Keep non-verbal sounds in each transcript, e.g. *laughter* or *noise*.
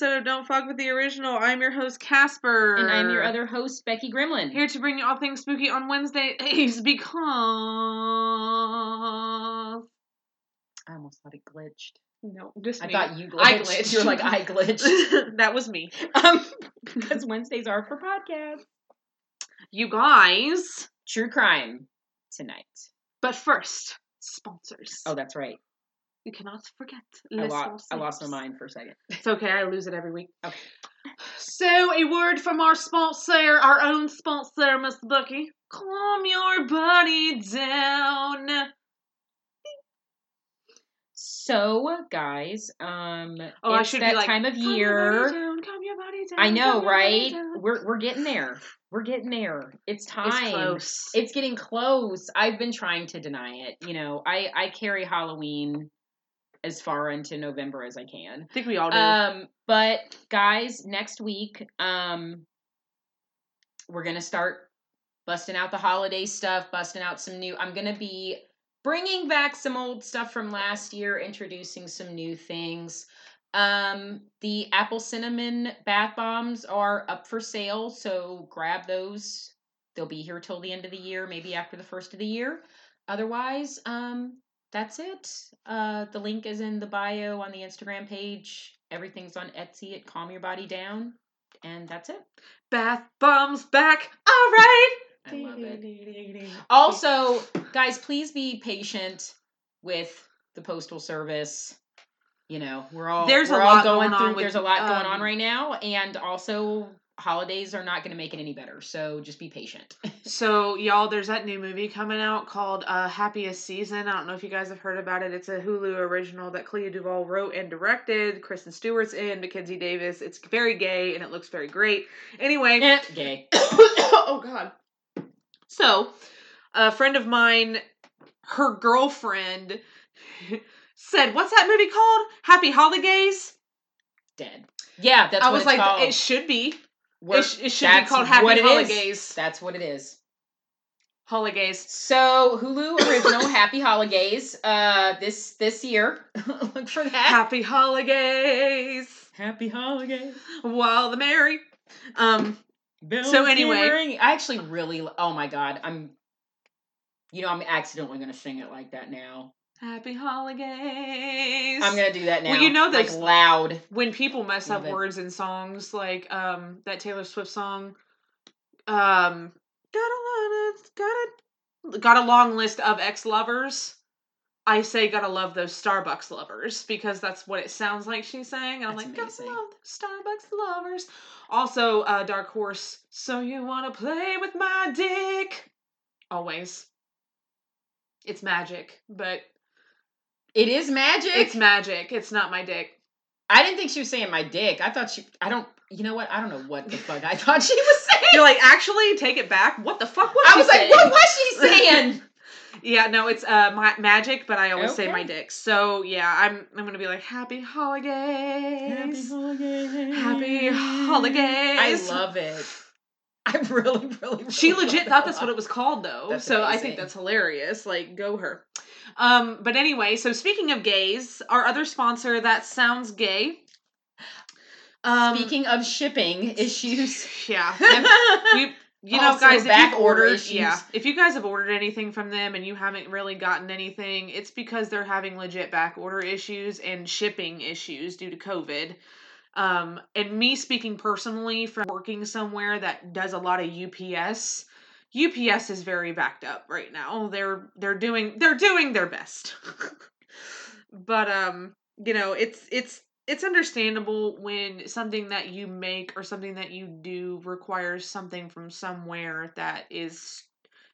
episode of Don't Fuck with the Original. I'm your host, Casper. And I'm your other host, Becky Gremlin. Here to bring you all things spooky on Wednesday Wednesdays because. I almost thought it glitched. No, just I me. thought you glitched. I glitched. You're like, I glitched. *laughs* that was me. um, *laughs* because Wednesdays are for podcasts. You guys. True crime tonight. But first, sponsors. Oh, that's right. You cannot forget. I, Les lo- I lost my mind for a second. It's okay, I lose it every week. Okay. So, a word from our sponsor, our own sponsor, Miss Bucky. Calm your body down. So, guys, um, Oh, I it's should that be like, time of "Calm your year. body down, calm your body down, I know, calm your body right? We're we're getting there. We're getting there. It's time. It's close. It's getting close. I've been trying to deny it. You know, I I carry Halloween as far into November as I can. I think we all do. Um, but guys, next week, um, we're gonna start busting out the holiday stuff, busting out some new. I'm gonna be bringing back some old stuff from last year, introducing some new things. Um, the apple cinnamon bath bombs are up for sale, so grab those. They'll be here till the end of the year, maybe after the first of the year. Otherwise, um, that's it. Uh, the link is in the bio on the Instagram page. Everything's on Etsy at Calm Your Body Down, and that's it. Bath bombs back. All right. *laughs* I love it. *laughs* Also, guys, please be patient with the postal service. You know, we're all There's a we're all lot going going on through. with, there's a lot going on um, right now, and also holidays are not going to make it any better. So just be patient. *laughs* So, y'all, there's that new movie coming out called uh, Happiest Season. I don't know if you guys have heard about it. It's a Hulu original that Clea DuVall wrote and directed. Kristen Stewart's in, Mackenzie Davis. It's very gay and it looks very great. Anyway, Eh, Gay. *coughs* oh god. So, a friend of mine, her girlfriend, *laughs* said, "What's that movie called? Happy Holidays?" Dead. Yeah, that's what I was like, called. "It should be. We're- It, sh- it should be called Happy what. Holidays." That's what it is. Holidays. So Hulu original *coughs* Happy Holidays. Uh, this this year. *laughs* Look for that. Happy Holidays. Happy Holidays. While the merry. Um. Bells So anyway-. I actually really. Oh my god, I'm. You know, I'm accidentally gonna sing it like that now. Happy Holidays. I'm gonna do that now. Well, you know like loud. when people mess up words in songs like um that Taylor Swift song um got a got a got a long list of ex-lovers I say gotta love those Starbucks lovers because that's what it sounds like she's saying. And I'm That's like, gotta love those Starbucks lovers. Also, uh, Dark Horse, so you wanna play with my dick? Always. It's magic, but It is magic. it's magic. It's not my dick. I didn't think she was saying my dick. I thought she. I don't. You know what? I don't know what the fuck I thought she was saying. You're like, actually, take it back. What the fuck was I was like, what was she *laughs* saying? Yeah, no, it's uh ma- magic, but I always say my dick. So yeah, I'm I'm gonna be like happy holidays. Happy holidays. Happy holidays. I love it. I really, really. really She legit thought that's what it was called though. That's so I think that's hilarious. Like go her. Um but anyway, so speaking of gays, our other sponsor that sounds gay. Um Speaking of shipping issues, *laughs* yeah. *laughs* we you know guys if back you've order ordered issues. yeah if you guys have ordered anything from them and you haven't really gotten anything it's because they're having legit back order issues and shipping issues due to covid um and me speaking personally from working somewhere that does a lot of ups ups is very backed up right now. They're they're doing they're doing their best. *laughs* But um you know it's it's it's understandable when something that you make or something that you do requires something from somewhere that is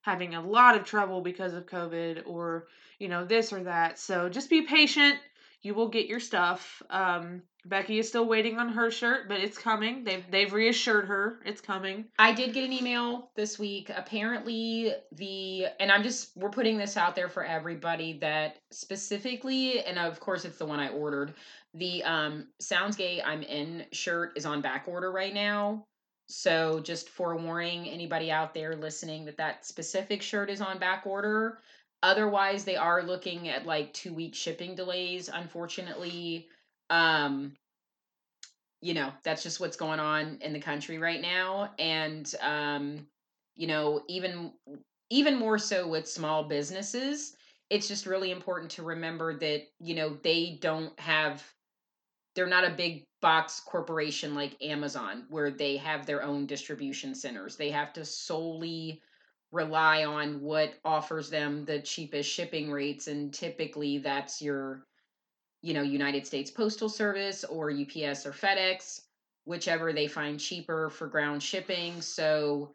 having a lot of trouble because of covid or you know this or that. So just be patient you will get your stuff um becky is still waiting on her shirt but it's coming they've they've reassured her it's coming I did get an email this week. Apparently, the and I'm just we're putting this out there for everybody that specifically, and of course, it's the one I ordered. The um Sounds Gay I'm in shirt is on back order right now. So just forewarning anybody out there listening that that specific shirt is on back order. Otherwise, they are looking at like two week shipping delays. Unfortunately, um, you know, that's just what's going on in the country right now. And, um, you know, even even more so with small businesses, it's just really important to remember that, you know, they don't have they're not a big box corporation like Amazon where they have their own distribution centers. They have to solely rely on what offers them the cheapest shipping rates and typically that's your you know United States Postal Service or UPS or FedEx whichever they find cheaper for ground shipping. So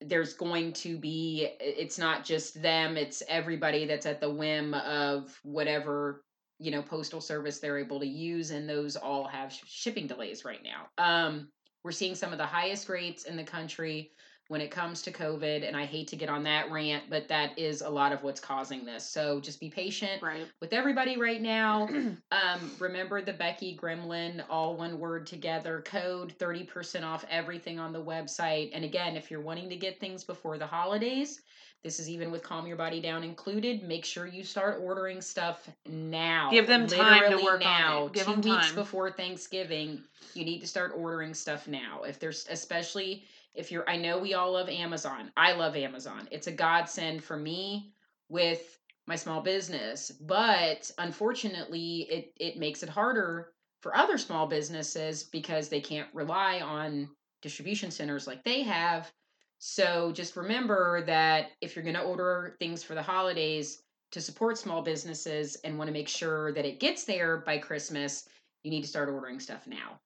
there's going to be it's not just them it's everybody that's at the whim of whatever you know postal service they're able to use and those all have shipping delays right now. Um, we're seeing some of the highest rates in the country when it comes to covid and i hate to get on that rant but that is a lot of what's causing this so just be patient right with everybody right now *clears throat* um, remember the becky gremlin all one word together code 30% off everything on the website and again if you're wanting to get things before the holidays this is even with Calm Your Body Down included. Make sure you start ordering stuff now. Give them time Literally to work now. on it. Give Two them weeks before Thanksgiving, you need to start ordering stuff now. If there's especially if you're I know we all love Amazon. I love Amazon. It's a godsend for me with my small business. But unfortunately, it it makes it harder for other small businesses because they can't rely on distribution centers like they have so just remember that if you're going to order things for the holidays to support small businesses and want to make sure that it gets there by Christmas, you need to start ordering stuff now.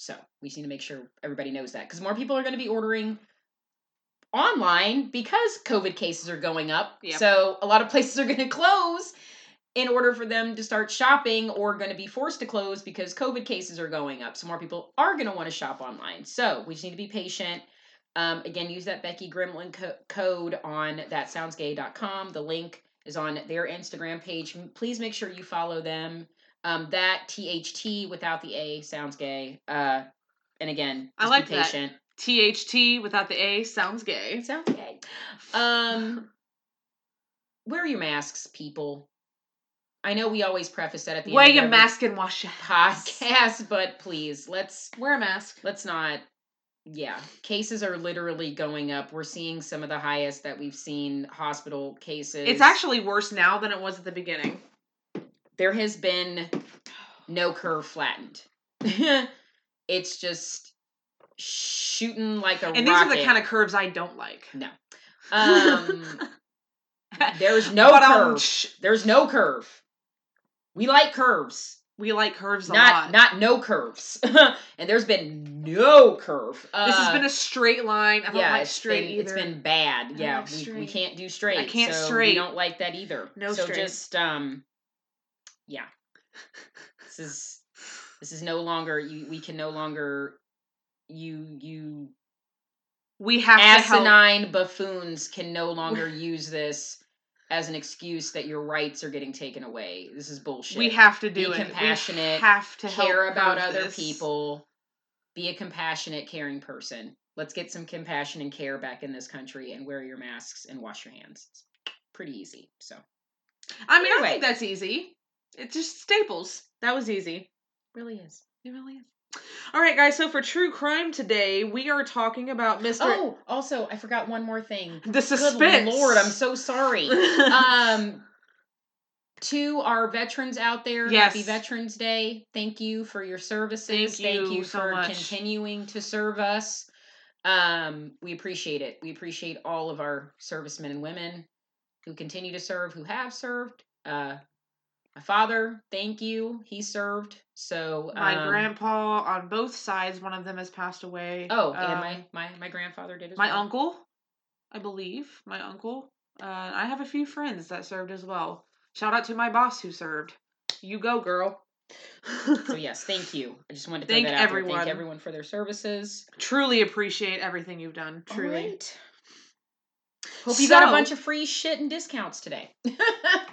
So we just need to make sure everybody knows that because more people are going to be ordering online because COVID cases are going up. Yep. So a lot of places are going to close in order for them to start shopping or going to be forced to close because COVID cases are going up. So more people are going to want to shop online. So we just need to be patient. Um, again, use that Becky Gremlin co- code on thatsoundsgay.com. The link is on their Instagram page. Please make sure you follow them. Um, that THT without the A sounds gay. Uh, and again, I like be that. patient. THT without the A sounds gay. Sounds gay. Um, wear your masks, people. I know we always preface that at the Wear end your mask and wash your hands. podcast, but please let's Wear a mask. let's not yeah cases are literally going up we're seeing some of the highest that we've seen hospital cases It's actually worse now than it was at the beginning. There has been no curve flattened *laughs* it's just shooting like a And these are the kind of curves I don't like. No. Um *laughs* there's no But, um, curve sh- there's no curve we like curves we like curves a not lot. not no curves *laughs* and there's been no curve this has Uh, been a straight line. I don't yeah, like it's straight been, either. It's been bad. Yeah, like we, we can't do straight. I can't so We don't like that either. No so straight. just um, yeah. This is this is no longer you. We can no longer you you we have asinine buffoons can no longer use this as an excuse that your rights are getting taken away. This is bullshit. We have to do Be it. compassionate, We have to help care about other this. people. Be a compassionate, caring person. Let's get some compassion and care back in this country and wear your masks and wash your hands. It's pretty easy. So I mean, I think that's easy. It's just staples. That was easy. really is. It really is. All right, guys. So for true crime today, we are talking about Mr. Oh, also, I forgot one more thing. the suspense. Good Lord, I'm so sorry. *laughs* um to our veterans out there Yes. happy veterans day thank you for your services Thank you so for much. continuing to serve us um we appreciate it we appreciate all of our servicemen and women who continue to serve who have served uh my father thank you he served so my um, grandpa on both sides. One of them has passed away. oh and Um, my, my my grandfather did as my well. uncle, I believe, my uncle. Uh, I have a few friends that served as well. Shout out to my boss who served. You go, girl. so *laughs* yes thank you i just wanted to Thank everyone. thank everyone for their services Truly appreciate everything you've done. Truly. Hope you got a bunch of free shit and discounts today. *laughs*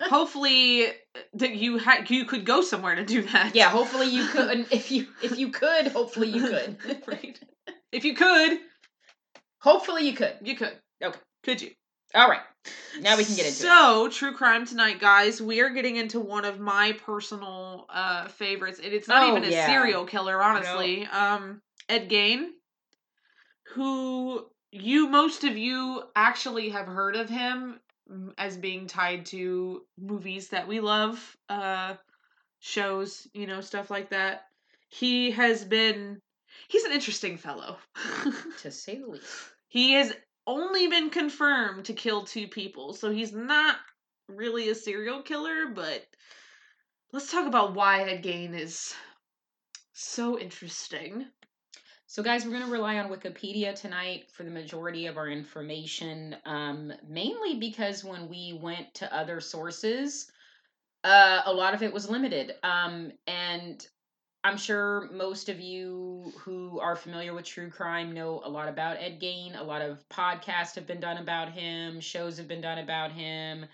Hopefully that you had you could go somewhere to do that. yeah, hopefully you could. If you if you could, hopefully you could. *laughs* right. If you could, hopefully you could. you could. Okay. Could you? All right. Now we can get into it. so, true crime tonight, guys. We are getting into one of my personal uh favorites. And it's not Oh, even a yeah. serial killer, honestly. Um Ed Gein, who you most of you actually have heard of him as being tied to movies that we love, uh shows, you know, stuff like that. He has been he's an interesting fellow. *laughs* to say the least. he has only been confirmed to kill two people, so he's not really a serial killer, but let's talk about why Ed Gein is so interesting. So, guys, we're going to rely on Wikipedia tonight for the majority of our information, um, mainly because when we went to other sources, uh, a lot of it was limited. Um, and I'm sure most of you who are familiar with true crime know a lot about Ed Gein. A lot of podcasts have been done about him, shows have been done about him.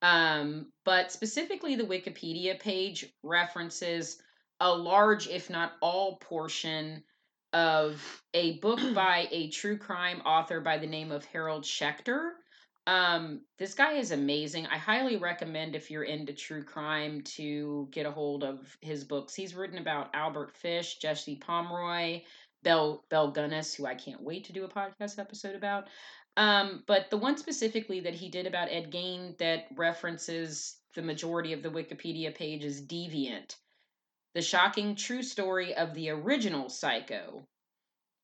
Um, but specifically, the Wikipedia page references a large, if not all, portion of a book *clears throat* by a true crime author by the name of Harold Schechter. Um, this guy is amazing. I highly recommend if you're into true crime to get a hold of his books. He's written about Albert Fish, Jesse Pomeroy, Belle Belle Gunness, who I can't wait to do a podcast episode about. Um, but the one specifically that he did about Ed Gein that references the majority of the Wikipedia page is Deviant, the shocking true story of the original Psycho.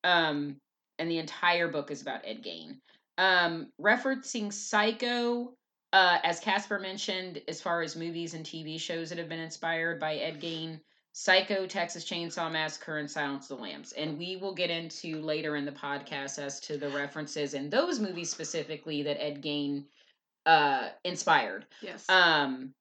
Um, and the entire book is about Ed Gein. Um, referencing Psycho, uh, as Casper mentioned, as far as movies and TV shows that have been inspired by Ed Gein, Psycho, Texas Chainsaw Massacre, and Silence of the Lambs. And we will get into later in the podcast as to the references in those movies specifically that Ed Gein uh, inspired. Yes. Um,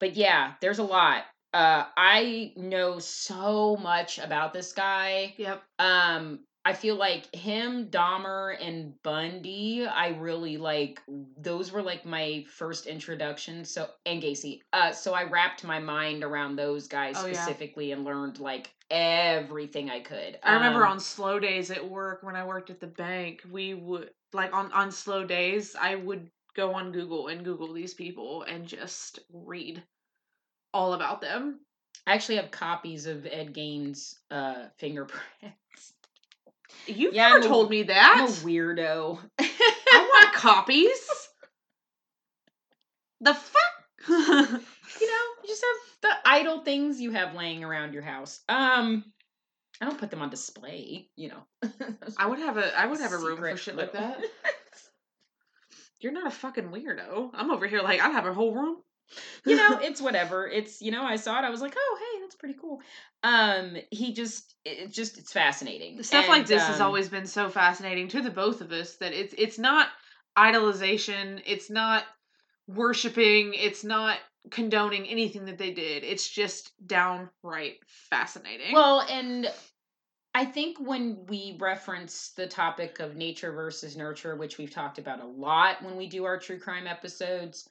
but yeah, there's a lot. Uh, I know so much about this guy. yep. Um, I feel like him, Dahmer, and Bundy. I really like. Those were like my first introduction. So and Gacy. Uh, so I wrapped my mind around those guys Oh, yeah. specifically and learned like everything I could. I remember Um, on slow days at work when I worked at the bank, we would like on on slow days, I would go on Google and Google these people and just read all about them. I actually have copies of Ed Gein's uh fingerprints. You've Yeah, never a- told me I'm a that. weirdo. I want *laughs* copies. The fuck? *laughs* you know, you just have the idle things you have laying around your house. Um, I don't put them on display. You know, *laughs* I would have a I would have a room for shit like that. You're not a fucking weirdo. I'm over here like I'd have a whole room. You know, *laughs* it's whatever. It's you know, I saw it. I was like, oh, hey, that's pretty cool. Um, he just, it just, it's fascinating. stuff like And, this has um, always been so fascinating to the both of us that it's it's not idolization, it's not worshiping, it's not condoning anything that they did. It's just downright fascinating. Well, and I think when we reference the topic of nature versus nurture, which we've talked about a lot when we do our true crime episodes,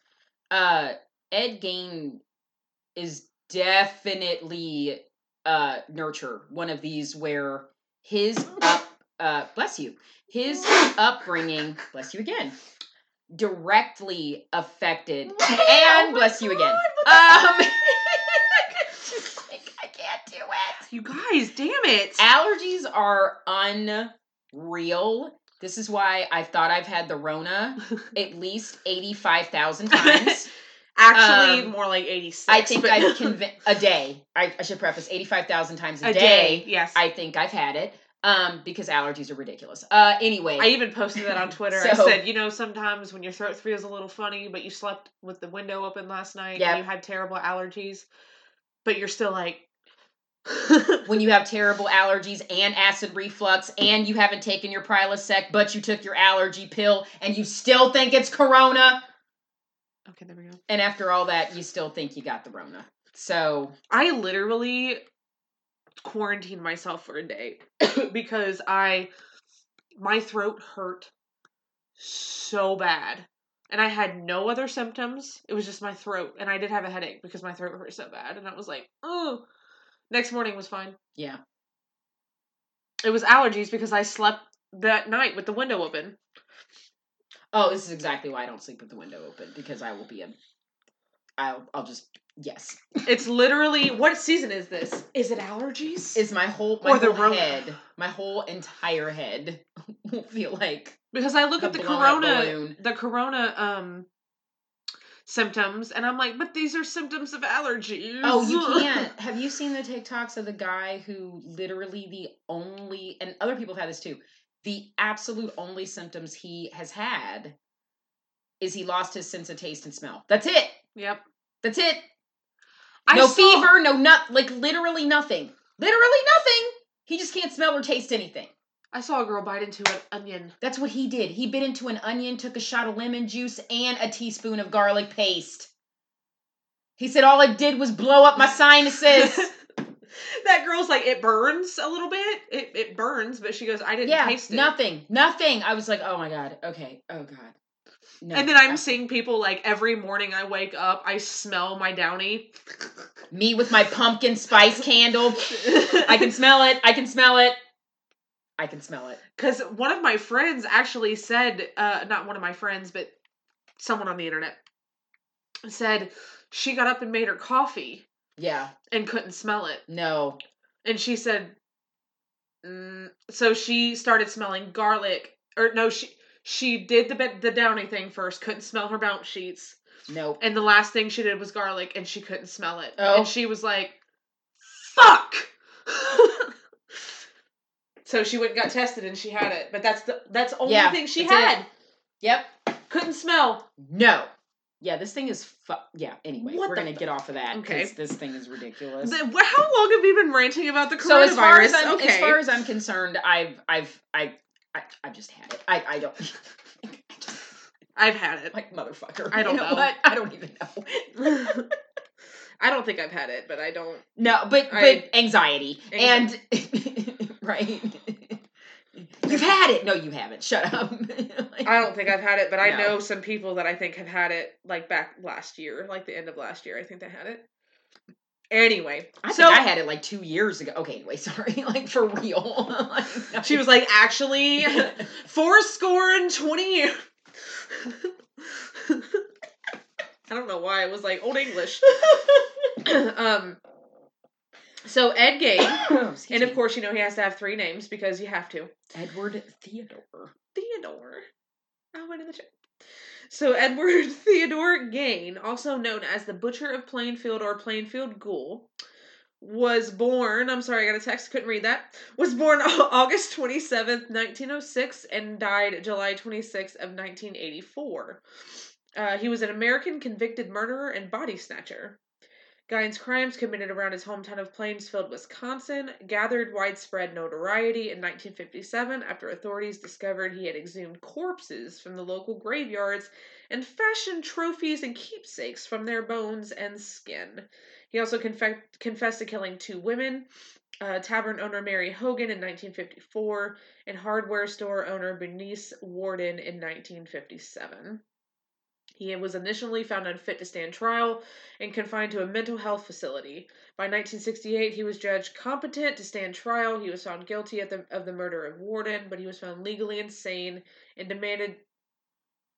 uh, Ed Gein is definitely uh, nurture. One of these where his up, uh, bless you, his upbringing, bless you again, directly affected, *laughs* and bless you again. Um, just *laughs* like, I can't do it. you guys, damn it. Allergies are unreal. This is why I thought I've had the Rona *laughs* at least 85,000 times. Actually, um, more like 86. I think I've convinced *laughs* a day. I, I should preface 85,000 times a, a day. day. Yes. I think I've had it um, because allergies are ridiculous. Uh, anyway, I even posted that on *laughs* Twitter. I said, you know, sometimes when your throat feels a little funny, but you slept with the window open last night Yep. and you had terrible allergies, but you're still like, *laughs* when you have terrible allergies and acid reflux and you haven't taken your Prilosec, but you took your allergy pill and you still think it's corona, okay, there we go. and after all that, you still think you got the Rona. So, I literally quarantined myself for a day *coughs* because I my throat hurt so bad. And I had no other symptoms. It was just my throat. And I did have a headache because my throat hurt so bad. And I was like, oh. Next morning was fine. yeah. It was allergies because I slept that night with the window open. Oh, this is exactly why I don't sleep with the window open because I will be a. I'll I'll just yes. It's literally what season is this? Is it allergies? Is my whole my Or whole ro- head, my whole entire head *laughs* will feel like because I look at the corona balloon. the corona um symptoms and I'm like, but these are symptoms of allergies. Oh, you *laughs* can't. Have you seen the TikToks of the guy who literally the only and other people have had this too. The absolute only symptoms he has had is he lost his sense of taste and smell. That's it. Yep. That's it. I no saw- fever, no nut like literally nothing. Literally nothing. He just can't smell or taste anything. I saw a girl bite into an onion. That's what he did. He bit into an onion, took a shot of lemon juice, and a teaspoon of garlic paste. He said all it did was blow up my sinuses. *laughs* *laughs* that girl's like, it burns a little bit. It it burns, but she goes, I didn't yeah, taste it. nothing, nothing. I was like, oh my god, okay, oh god. No, And then I'm seeing people like every morning I wake up, I smell my downy. *laughs* me with my pumpkin spice candle. I can smell it. I can smell it. I can smell it. Because one of my friends actually said, uh, not one of my friends, but someone on the internet said she got up and made her coffee Yeah. and couldn't smell it. No. And she said, mm, so she started smelling garlic, or no, she she did the the downy thing first, couldn't smell her bounce sheets, Nope. and the last thing she did was garlic, and she couldn't smell it. Oh. And she was like, "Fuck." *laughs* so she went and got tested, and she had it. But that's the that's the only Yeah, thing she that's it. had. Yep. Couldn't smell. No. Yeah, this thing is fu- yeah, anyway, What we're to get off of that Okay. cuz this thing is ridiculous. The- how long have you been ranting about the coronavirus? so as far as I'm okay. as far as I'm concerned, I've I've I I I've just had it. I I don't *laughs* I've had it. like motherfucker. I don't you know, know. what? I don't even know. *laughs* I don't think I've had it, but I don't. No, but but I- anxiety and *laughs* right. You've had it. No, you haven't. Shut up. *laughs* Like- I don't think I've had it, but I No. know some people that I think have had it like back last year, like the end of last year. I think they had it. Anyway, I so think I had it like two years ago. Okay, anyway, *laughs* sorry. Like for real. *laughs* Like, no. she was like, actually, four score and twenty years. I don't know why it was like old English. um. So Ed Gein, *coughs* Excuse and of course, you know he has to have three names because you have to. Edward Theodore. Theodore. Oh, went in the chat. So Edward *laughs* Theodore Gein, also known as the Butcher of Plainfield or Plainfield Ghoul, was born. I'm sorry, I got a text. Couldn't read that. Was born *laughs* August 27th, 1906, and died July 26th of 1984. Uh, he was an American convicted murderer and body snatcher. Guy's crimes committed around his hometown of Plainsfield, Wisconsin, gathered widespread notoriety in 1957 after authorities discovered he had exhumed corpses from the local graveyards and fashioned trophies and keepsakes from their bones and skin. He also confe- confessed to killing two women, uh, tavern owner Mary Hogan in 1954, and hardware store owner Bernice Worden in 1957. He was initially found unfit to stand trial and confined to a mental health facility. By 1968, he was judged competent to stand trial. He was found guilty of the, of the murder of Worden, but he was found legally insane and demanded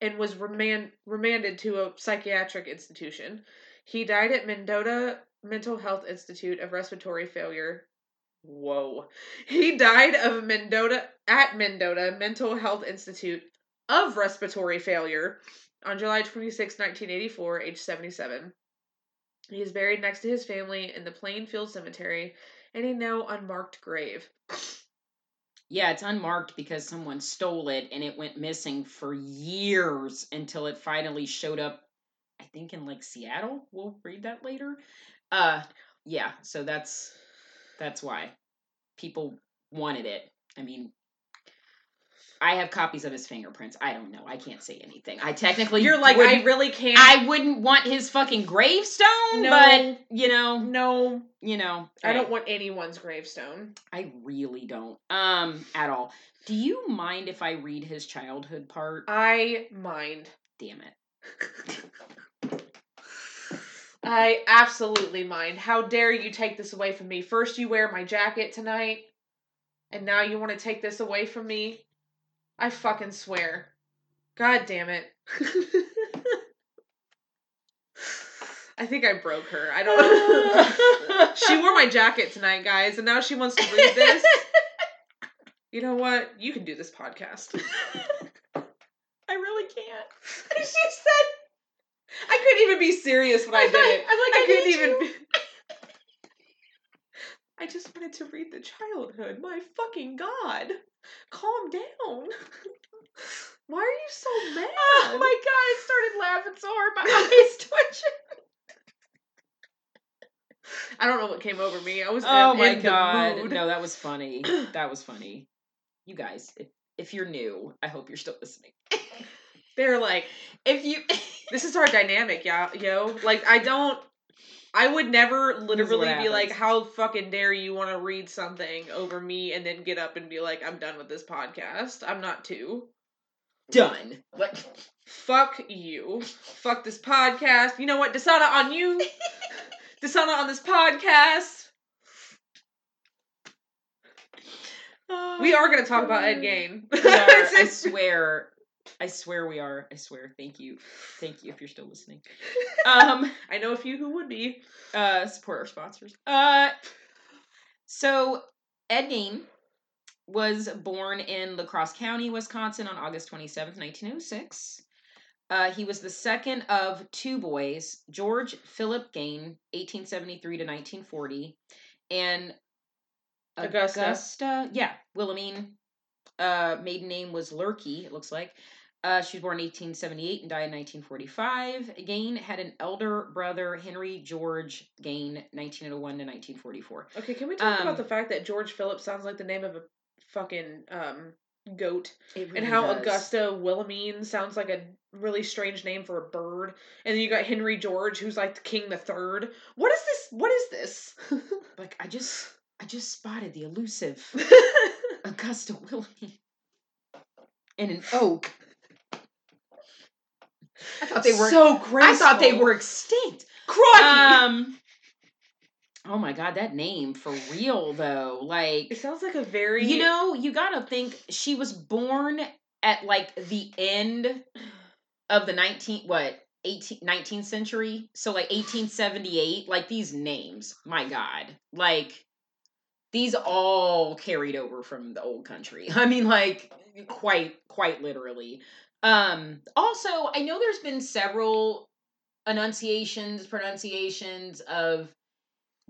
and was remand, remanded to a psychiatric institution. He died at Mendota Mental Health Institute of respiratory failure. Whoa. He died of Mendota at Mendota Mental Health Institute of respiratory failure on July 26, 1984, age 77. He is buried next to his family in the Plainfield Cemetery in a now unmarked grave. Yeah, it's unmarked because someone stole it and it went missing for years until it finally showed up, I think in like Seattle. We'll read that later. Uh yeah, so that's that's why people wanted it. I mean I have copies of his fingerprints. I don't know. I can't say anything. I technically You're like, I really can't. I wouldn't want his fucking gravestone, No. but you know, no, you know, I hey. don't want anyone's gravestone. I really don't. Um, at all. Do you mind if I read his childhood part? I mind. Damn it. *laughs* I absolutely mind. How dare you take this away from me? First, you wear my jacket tonight, and now you want to take this away from me? I fucking swear. God damn it. *laughs* I think I broke her. I don't *laughs* She wore my jacket tonight, guys, and now she wants to read this. You know what? You can do this podcast. *laughs* I really can't. she said I couldn't even be serious when I, I did it. I'm like, I I couldn't even you. I just wanted to read the childhood. My fucking god. Calm down. *laughs* Why are you so oh mad? Oh my god, I started laughing so hard my *laughs* eyes twitching. I don't know what came over me. I was Oh my god. No, that was funny. *clears throat* That was funny. You guys, if, if you're new, I hope you're still listening. *laughs* They're like, If you this is our dynamic, yo, yo. Like I don't I would never literally be like, how fucking dare you want to read something over me and then get up and be like, I'm done with this podcast. I'm not too done. Like Fuck you. Fuck this podcast. You know what? Desana on you. *laughs* Desana on this podcast. Oh, we are going to talk about Ed Gein. I *laughs* swear. I swear we are. I swear. Thank you. Thank you if you're still listening. *laughs* Um I know a few who would be. uh support our sponsors. Uh so Ed Gein was born in La Crosse County, Wisconsin on August 27th, 1906. Uh, he was the second of two boys, George Philip Gein, 1873 to 1940, and Augusta. Augusta, yeah, Wilhelmine. Uh, maiden name was Lehrke, it looks like. Uh, she was born in 1878 and died in 1945. Gein had an elder brother, Henry George Gein, 1901 to 1944. Okay, can we talk Um, about the fact that George Phillips sounds like the name of a fucking um goat? It and how does. Augusta Wilhelmine sounds like a really strange name for a bird. And then you got Henry George, who's like the king the third. What is this? What is this? *laughs* Like I just, I just spotted the elusive *laughs* Augusta Wilhelmine in an oak. I thought they were. so graceful. I thought they were extinct. crikey. Um. Oh my god, that name for real though. Like it sounds like a very you know, you gotta think she was born at like the end of the 19 what 18 19th century so like 1878 like these names my god like these all carried over from the old country *laughs* i mean like quite quite literally um also i know there's been several enunciations pronunciations of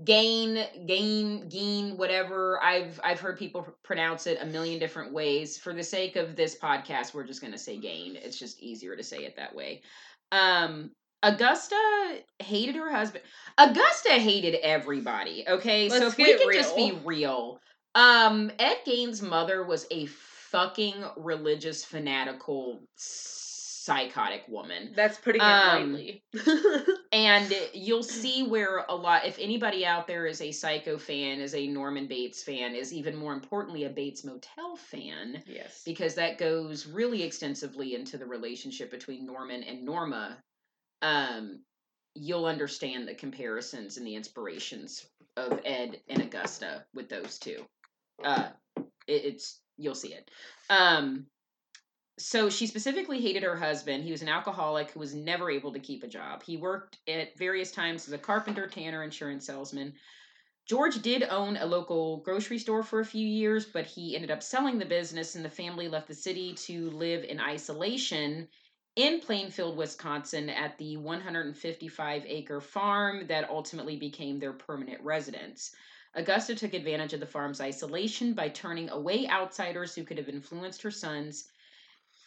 gain gain gain whatever. I've i've heard people pr- pronounce it a million different ways. For the sake of this podcast we're just going to say gain. It's just easier to say it that way. Um augusta hated her husband. Augusta hated everybody okay? So Let's if we can just be real. real um ed gein's mother was a fucking religious fanatical psychotic woman That's putting it Um, lightly. *laughs* and you'll see where a lot if anybody out there is a psycho fan is a norman bates fan is even more importantly a bates motel fan yes. because that goes really extensively into the relationship between norman and norma um you'll understand the comparisons and the inspirations of ed and augusta with those two uh it, it's you'll see it um so she specifically hated her husband. He was an alcoholic who was never able to keep a job. He worked at various times as a carpenter, tanner, insurance salesman. George did own a local grocery store for a few years, but he ended up selling the business, and the family left the city to live in isolation in Plainfield, Wisconsin, at the 155 acre farm that ultimately became their permanent residence. Augusta took advantage of the farm's isolation by turning away outsiders who could have influenced her sons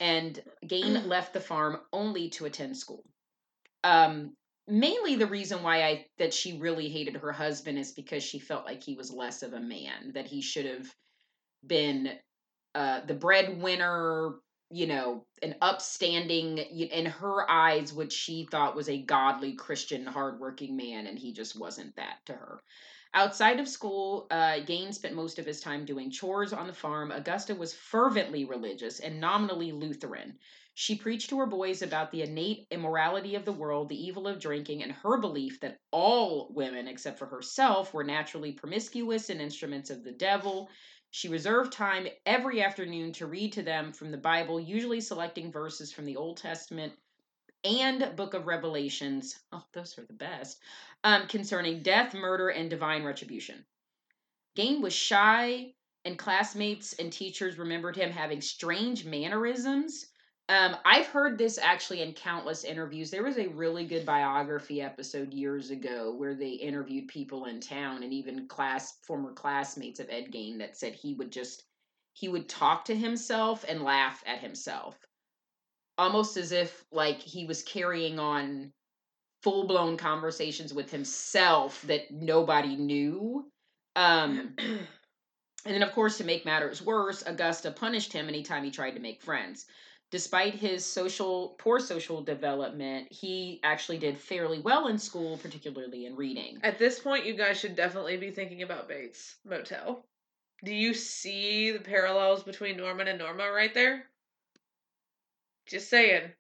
and Gein left the farm only to attend school. Um, mainly the reason why I that she really hated her husband is because she felt like he was less of a man, that he should have been uh, the breadwinner, you know, an upstanding in her eyes, what she thought was a godly Christian, hardworking man, and he just wasn't that to her. Outside of school, uh, Gein spent most of his time doing chores on the farm. Augusta was fervently religious and nominally Lutheran. She preached to her boys about the innate immorality of the world, the evil of drinking, and her belief that all women, except for herself, were naturally promiscuous and instruments of the devil. She reserved time every afternoon to read to them from the Bible, usually selecting verses from the Old Testament and Book of Revelations. Oh, those are the best. Um, concerning death, murder, and divine retribution. Gein was shy, and classmates and teachers remembered him having strange mannerisms. Um, I've heard this actually in countless interviews. There was a really good biography episode years ago where they interviewed people in town and even class former classmates of Ed Gein that said he would just he would talk to himself and laugh at himself. Almost as if like he was carrying on full blown conversations with himself that nobody knew. Um *clears throat* and then of course to make matters worse, Augusta punished him anytime he tried to make friends despite his social poor social development, he actually did fairly well in school, particularly in reading. At this point, you guys should definitely be thinking about Bates Motel. Do you see the parallels between Norman and Norma right there? Just saying.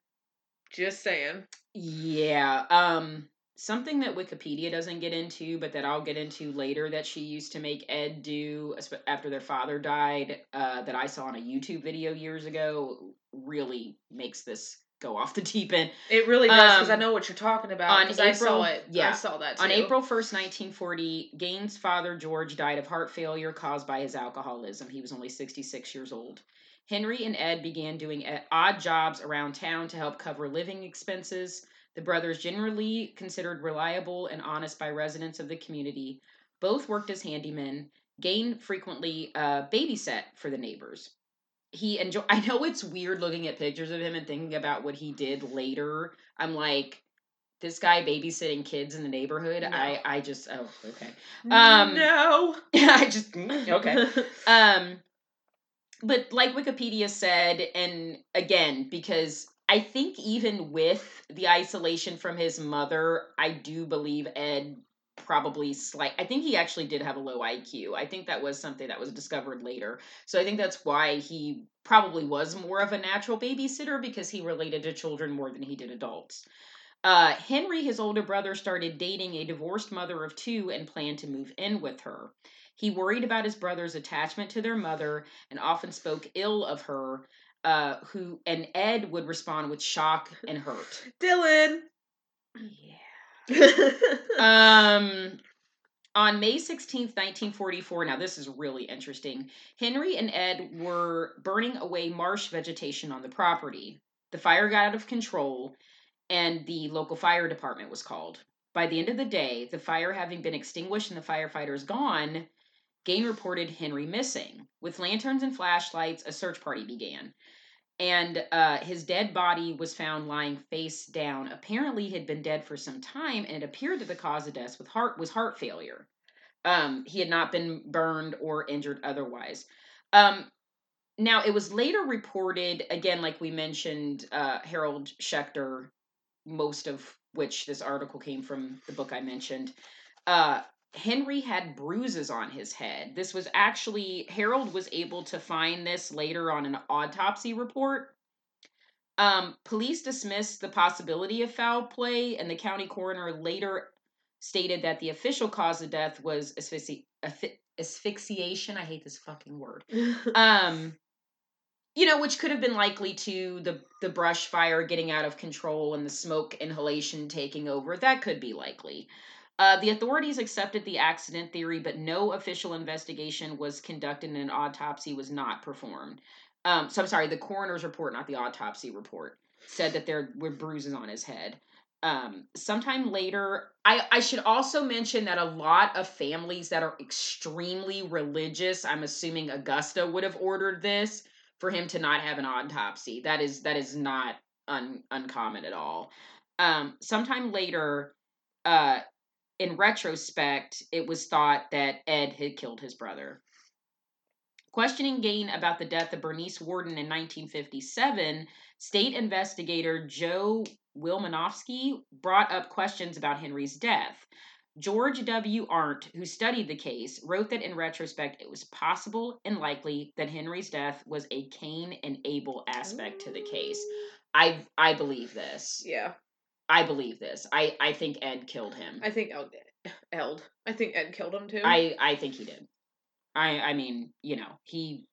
Just saying. Yeah. Um something that Wikipedia doesn't get into, but that I'll get into later that she used to make Ed do after their father died, uh, that I saw on a YouTube video years ago, really makes this go off the deep end. It really does because um, I know what you're talking about. On April, I saw it. Yeah, I saw that. Too. On April first, 1940, Gein's father George died of heart failure caused by his alcoholism. He was only 66 years old. Henry and Ed began doing odd jobs around town to help cover living expenses. The brothers, generally considered reliable and honest by residents of the community, both worked as handymen. Gein frequently uh, babysat for the neighbors. He enjoy. *laughs* I know it's weird looking at pictures of him and thinking about what he did later. I'm like, this guy babysitting kids in the neighborhood. No. I I just oh okay. Um, no, *laughs* I just mm, okay. *laughs* um, but like Wikipedia said, and again because I think even with the isolation from his mother, I do believe Ed probably slight I think he actually did have a low IQ. I think that was something that was discovered later. So I think that's why he probably was more of a natural babysitter because he related to children more than he did adults. Uh, Henry, his older brother, started dating a divorced mother of two and planned to move in with her. He worried about his brother's attachment to their mother and often spoke ill of her, uh, who and Ed would respond with shock and hurt. *laughs* Dylan. Yeah. *laughs* um on May 16th, 1944, now this is really interesting. Henry and Ed were burning away marsh vegetation on the property. The fire got out of control and the local fire department was called. By the end of the day, the fire having been extinguished and the firefighters gone, Gein reported Henry missing. With lanterns and flashlights, a search party began. And uh, his dead body was found lying face down. Apparently, had been dead for some time, and it appeared that the cause of death with heart was heart failure. Um, he had not been burned or injured otherwise. Um, now, it was later reported, again, like we mentioned, uh, Harold Schechter, most of which this article came from the book I mentioned, uh, Henry had bruises on his head. This was actually, Harold was able to find this later on an autopsy report. Um, police dismissed the possibility of foul play, and the county coroner later stated that the official cause of death was asphyxi- asphyxiation. I hate this fucking word. *laughs* um, you know, which could have been likely to the the brush fire getting out of control and the smoke inhalation taking over. That could be likely. Uh, the authorities accepted the accident theory, but no official investigation was conducted and an autopsy was not performed. Um, so I'm sorry, the coroner's report, not the autopsy report, said that there were bruises on his head. Um, sometime later, I, I should also mention that a lot of families that are extremely religious, I'm assuming Augusta would have ordered this for him to not have an autopsy. That is that is not un, uncommon at all. Um, sometime later, uh, in retrospect, it was thought that Ed had killed his brother. Questioning Gein about the death of Bernice Worden in 1957, state investigator Joe Wilimovsky brought up questions about Henry's death. George W. Arndt, who studied the case, wrote that in retrospect it was possible and likely that Henry's death was a Cain and Abel aspect to the case. I I believe this. Yeah. I believe this. I I think Ed killed him. I think Ed Eld. I think Ed killed him too. I I think he did. I I mean, you know, he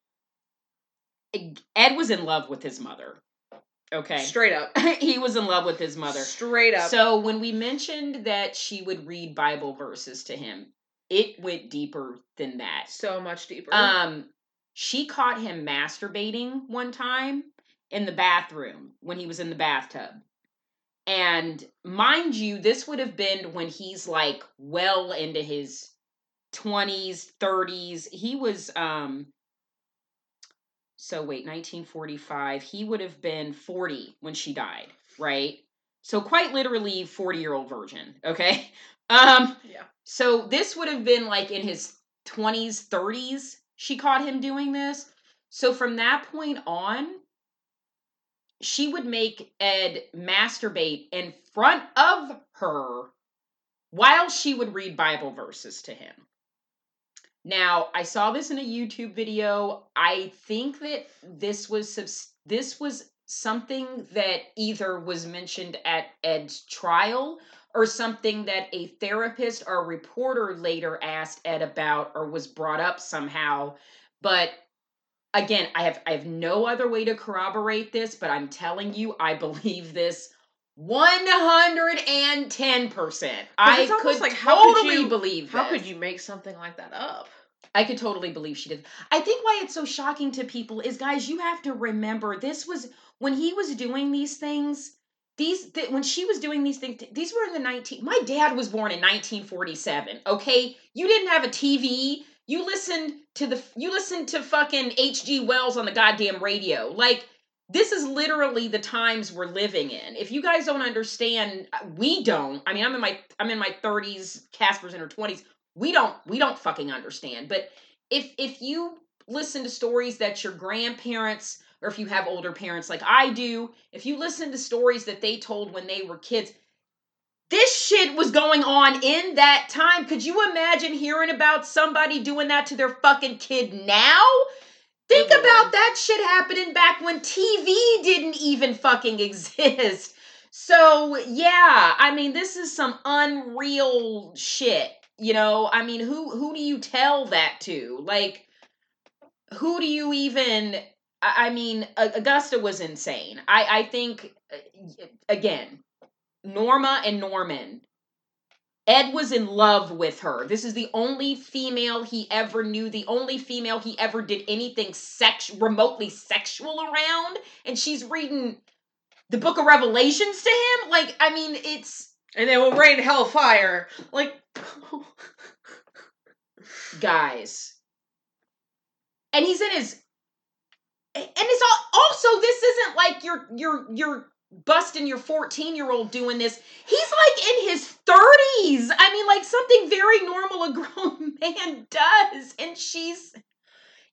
Ed was in love with his mother. Okay. Straight up. *laughs* he was in love with his mother. Straight up. So when we mentioned that she would read Bible verses to him, it went deeper than that. So much deeper. Um she caught him masturbating one time in the bathroom when he was in the bathtub. And mind you, this would have been when he's like well into his 20s, 30s. He was um so wait, 1945. He would have been 40 when she died, right? So quite literally 40-year-old virgin, okay? *laughs* Um yeah. so this would have been like in his 20s, 30s she caught him doing this. So from that point on, she would make Ed masturbate in front of her while she would read Bible verses to him. Now, I saw this in a YouTube video. I think that this was this was something that either was mentioned at Ed's trial or something that a therapist or a reporter later asked Ed about or was brought up somehow. But again, I have I have no other way to corroborate this, but I'm telling you, I believe this 110%. I could like, how could totally you- believe How this. could you make something like that up? I could totally believe she did. I think why it's so shocking to people is, guys, you have to remember this was when he was doing these things. These th- when she was doing these things, these were in the nineteen. My dad was born in nineteen forty seven. Okay, you didn't have a TV. You listened to the you listened to fucking H.G. Wells on the goddamn radio. Like this is literally the times we're living in. If you guys don't understand, we don't. I mean, I'm in my I'm in my 30s, Casper's in her 20s. We don't we don't fucking understand. But if if you listen to stories that your grandparents or if you have older parents like I do, if you listen to stories that they told when they were kids, this shit was going on in that time. Could you imagine hearing about somebody doing that to their fucking kid now? Think about that shit happening back when TV didn't even fucking *laughs* exist. So, yeah, I mean, this is some unreal shit. You know, I mean, who who do you tell that to? Like who do you even I I mean, Augusta was insane. I I think uh, again, Norma and Norman Ed was in love with her. This is the only female he ever knew, the only female he ever did anything sex remotely sexual around, and she's reading the book of Revelations to him. Like, I mean, it's And they will rain hellfire. Like guys. And he's in his and it's all, also this isn't like you're you're you're busting your 14 year old doing this. He's like in his 30s i mean like something very normal a *laughs* grown man does. And she's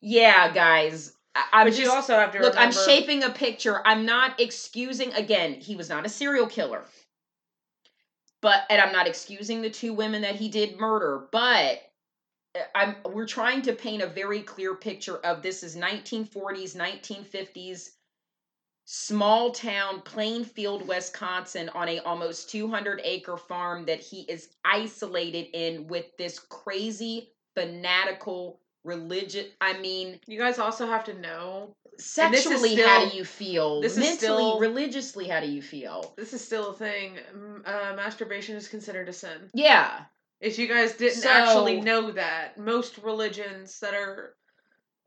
yeah guys I, i'm but just you also have to look i'm shaping a picture. I'm not excusing again he was not a serial killer. But and i'm not excusing the two women that he did murder but uh, i'm we're trying to paint a very clear picture of this is 1940s 1950s small town plainfield wisconsin on a almost 200 acre farm that he is isolated in with this crazy fanatical religion i mean You guys also have to know And this is sexually how do you feel this is mentally still- religiously how do you feel this is still a thing. Uh, masturbation is considered a sin. yeah If you guys didn't So- actually know that, most religions that are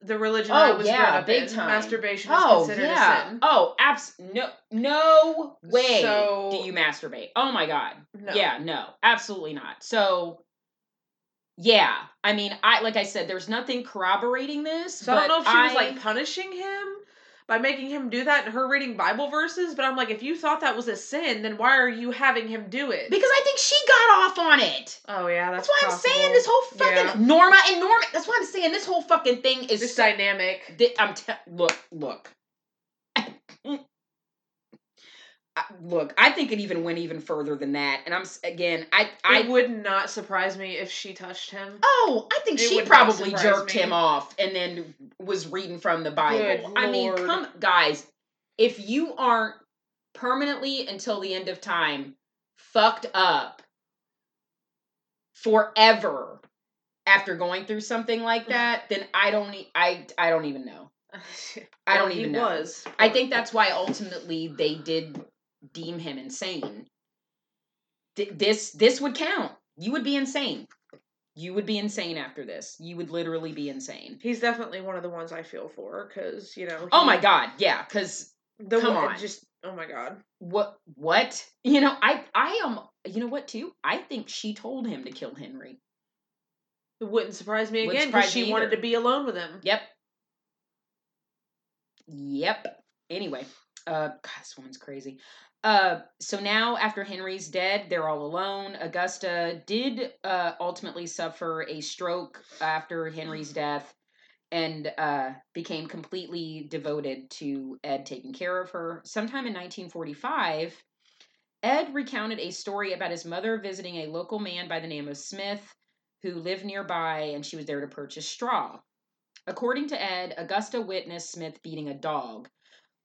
the religion I oh was yeah brought up big in, time masturbation is oh considered yeah a sin. oh abs no no way So- do you masturbate oh my god No. Yeah, no, absolutely not. So, yeah, I mean, I like I said, there's nothing corroborating this. So I don't know if she was like punishing him by making him do that and her reading Bible verses, but I'm like, if you thought that was a sin, then why are you having him do it? because I think she got off on it. oh yeah, that's, That's why I'm saying this whole fucking Yeah. Norma and Norma. That's why I'm saying this whole fucking thing is. this so- dynamic. Thi- I'm te- look, look. *laughs* Look, I think it even went even further than that. And I'm again, I, I it would not surprise me if she touched him. Oh, I think It she probably jerked me. him off and then was reading from the Bible. I mean, come guys, if you aren't permanently until the end of time fucked up forever after going through something like mm-hmm. that, then I don't I I don't even know. *laughs* I don't Well, even know. was. I think that's why ultimately they did deem him insane. Th- This this would count. You would be insane. You would be insane after this. You would literally be insane. he's definitely one of the ones I feel for because you know. Oh my god, yeah, cuz The come one- on. just oh my god. what what? You know, I I am you know what too? I think she told him to kill Henry. It wouldn't surprise me Wouldn't again because she wanted to be alone with him. Yep. Yep. Anyway, uh, God, this woman's crazy. Uh, so now after Henry's dead, they're all alone. Augusta did uh, ultimately suffer a stroke after Henry's death and uh, became completely devoted to Ed taking care of her. Sometime in 1945, Ed recounted a story about his mother visiting a local man by the name of Smith who lived nearby and she was there to purchase straw. According to Ed, Augusta witnessed Smith beating a dog.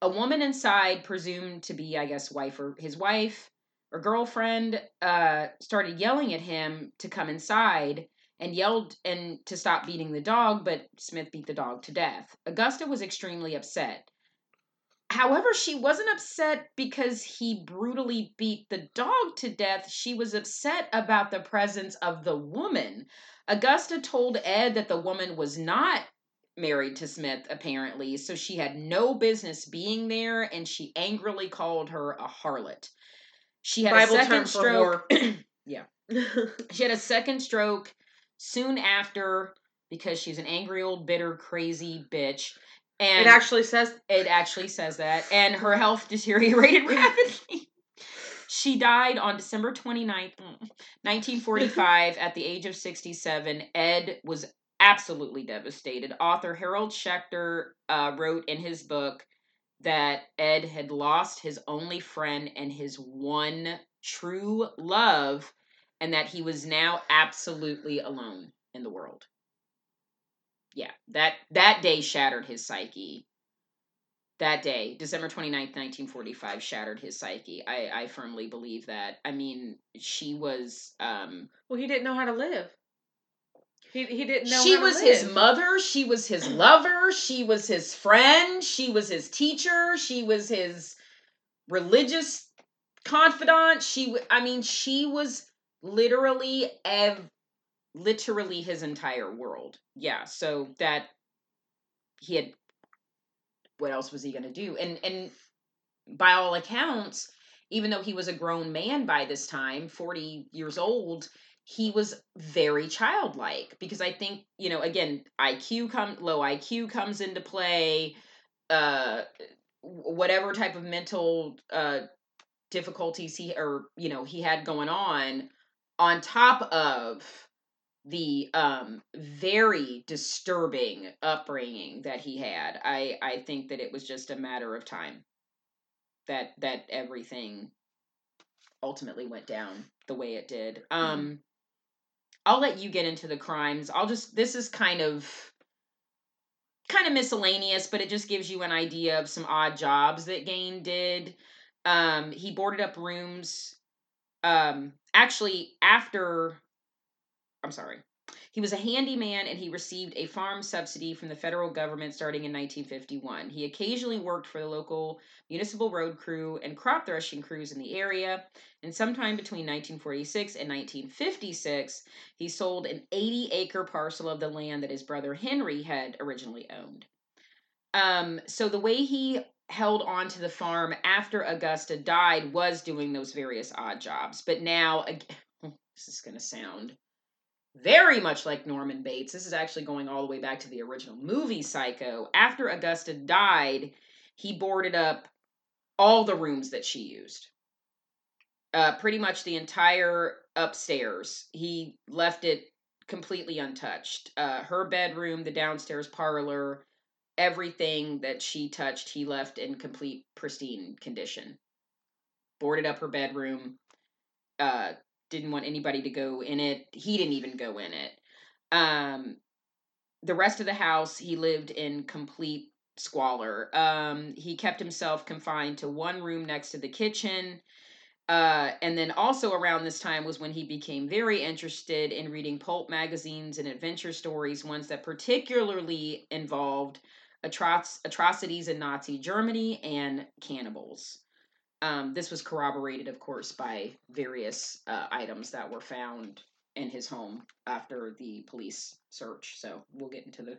A woman inside, presumed to be, I guess, wife or his wife or girlfriend, uh, started yelling at him to come inside and yelled and to stop beating the dog, but Smith beat the dog to death. Augusta was extremely upset. However, she wasn't upset because he brutally beat the dog to death. She was upset about the presence of the woman. Augusta told Ed that the woman was not married to Smith, apparently, so she had no business being there, and she angrily called her a harlot. She had Bible a second stroke. *clears throat* Yeah. *laughs* She had a second stroke soon after because she's an angry old bitter crazy bitch. And it actually says it actually says that. And her health deteriorated *laughs* rapidly. She died on December 29th, mm, 1945, at the age of 67. Ed was absolutely devastated. Author Harold Schechter uh, wrote in his book that Ed had lost his only friend and his one true love, and that he was now absolutely alone in the world. Yeah, that that day shattered his psyche that day, December 29th, 1945, shattered his psyche. I, I firmly believe that. I mean, she was um well, he didn't know how to live. He he didn't know. she was his mother, she was his lover, she was his friend, she was his teacher, she was his religious confidant. She, I mean, she was literally ev- literally his entire world. Yeah, so that he had what else was he going to do? And and by all accounts, even though he was a grown man by this time, 40 years old, he was very childlike because I think, you know, again, IQ come low IQ comes into play, uh whatever type of mental uh difficulties he or you know, he had going on on top of the um very disturbing upbringing that he had i i think that it was just a matter of time that that everything ultimately went down the way it did. Um i'll let you get into the crimes i'll just this is kind of kind of miscellaneous but it just gives you an idea of some odd jobs that gein did um he boarded up rooms um actually after I'm sorry. He was a handyman and he received a farm subsidy from the federal government starting in 1951. He occasionally worked for the local municipal road crew and crop threshing crews in the area. And sometime between 1946 and 1956, he sold an 80 acre parcel of the land that his brother Henry had originally owned. Um, so the way he held on to the farm after Augusta died was doing those various odd jobs. But now, ag- *laughs* this is going to sound very much like Norman Bates. This is actually going all the way back to the original movie Psycho. After Augusta died, he boarded up all the rooms that she used. Uh, pretty much the entire upstairs. He left it completely untouched. Uh, her bedroom, the downstairs parlor, everything that she touched, he left in complete pristine condition. Boarded up her bedroom, uh, didn't want anybody to go in it. He didn't even go in it. Um, the rest of the house, he lived in complete squalor. Um, he kept himself confined to one room next to the kitchen. Uh, and then also around this time was when he became very interested in reading pulp magazines and adventure stories, ones that particularly involved atroc- atrocities in Nazi Germany and cannibals. Um, this was corroborated, of course, by various uh, items that were found in his home after the police search. So we'll get into the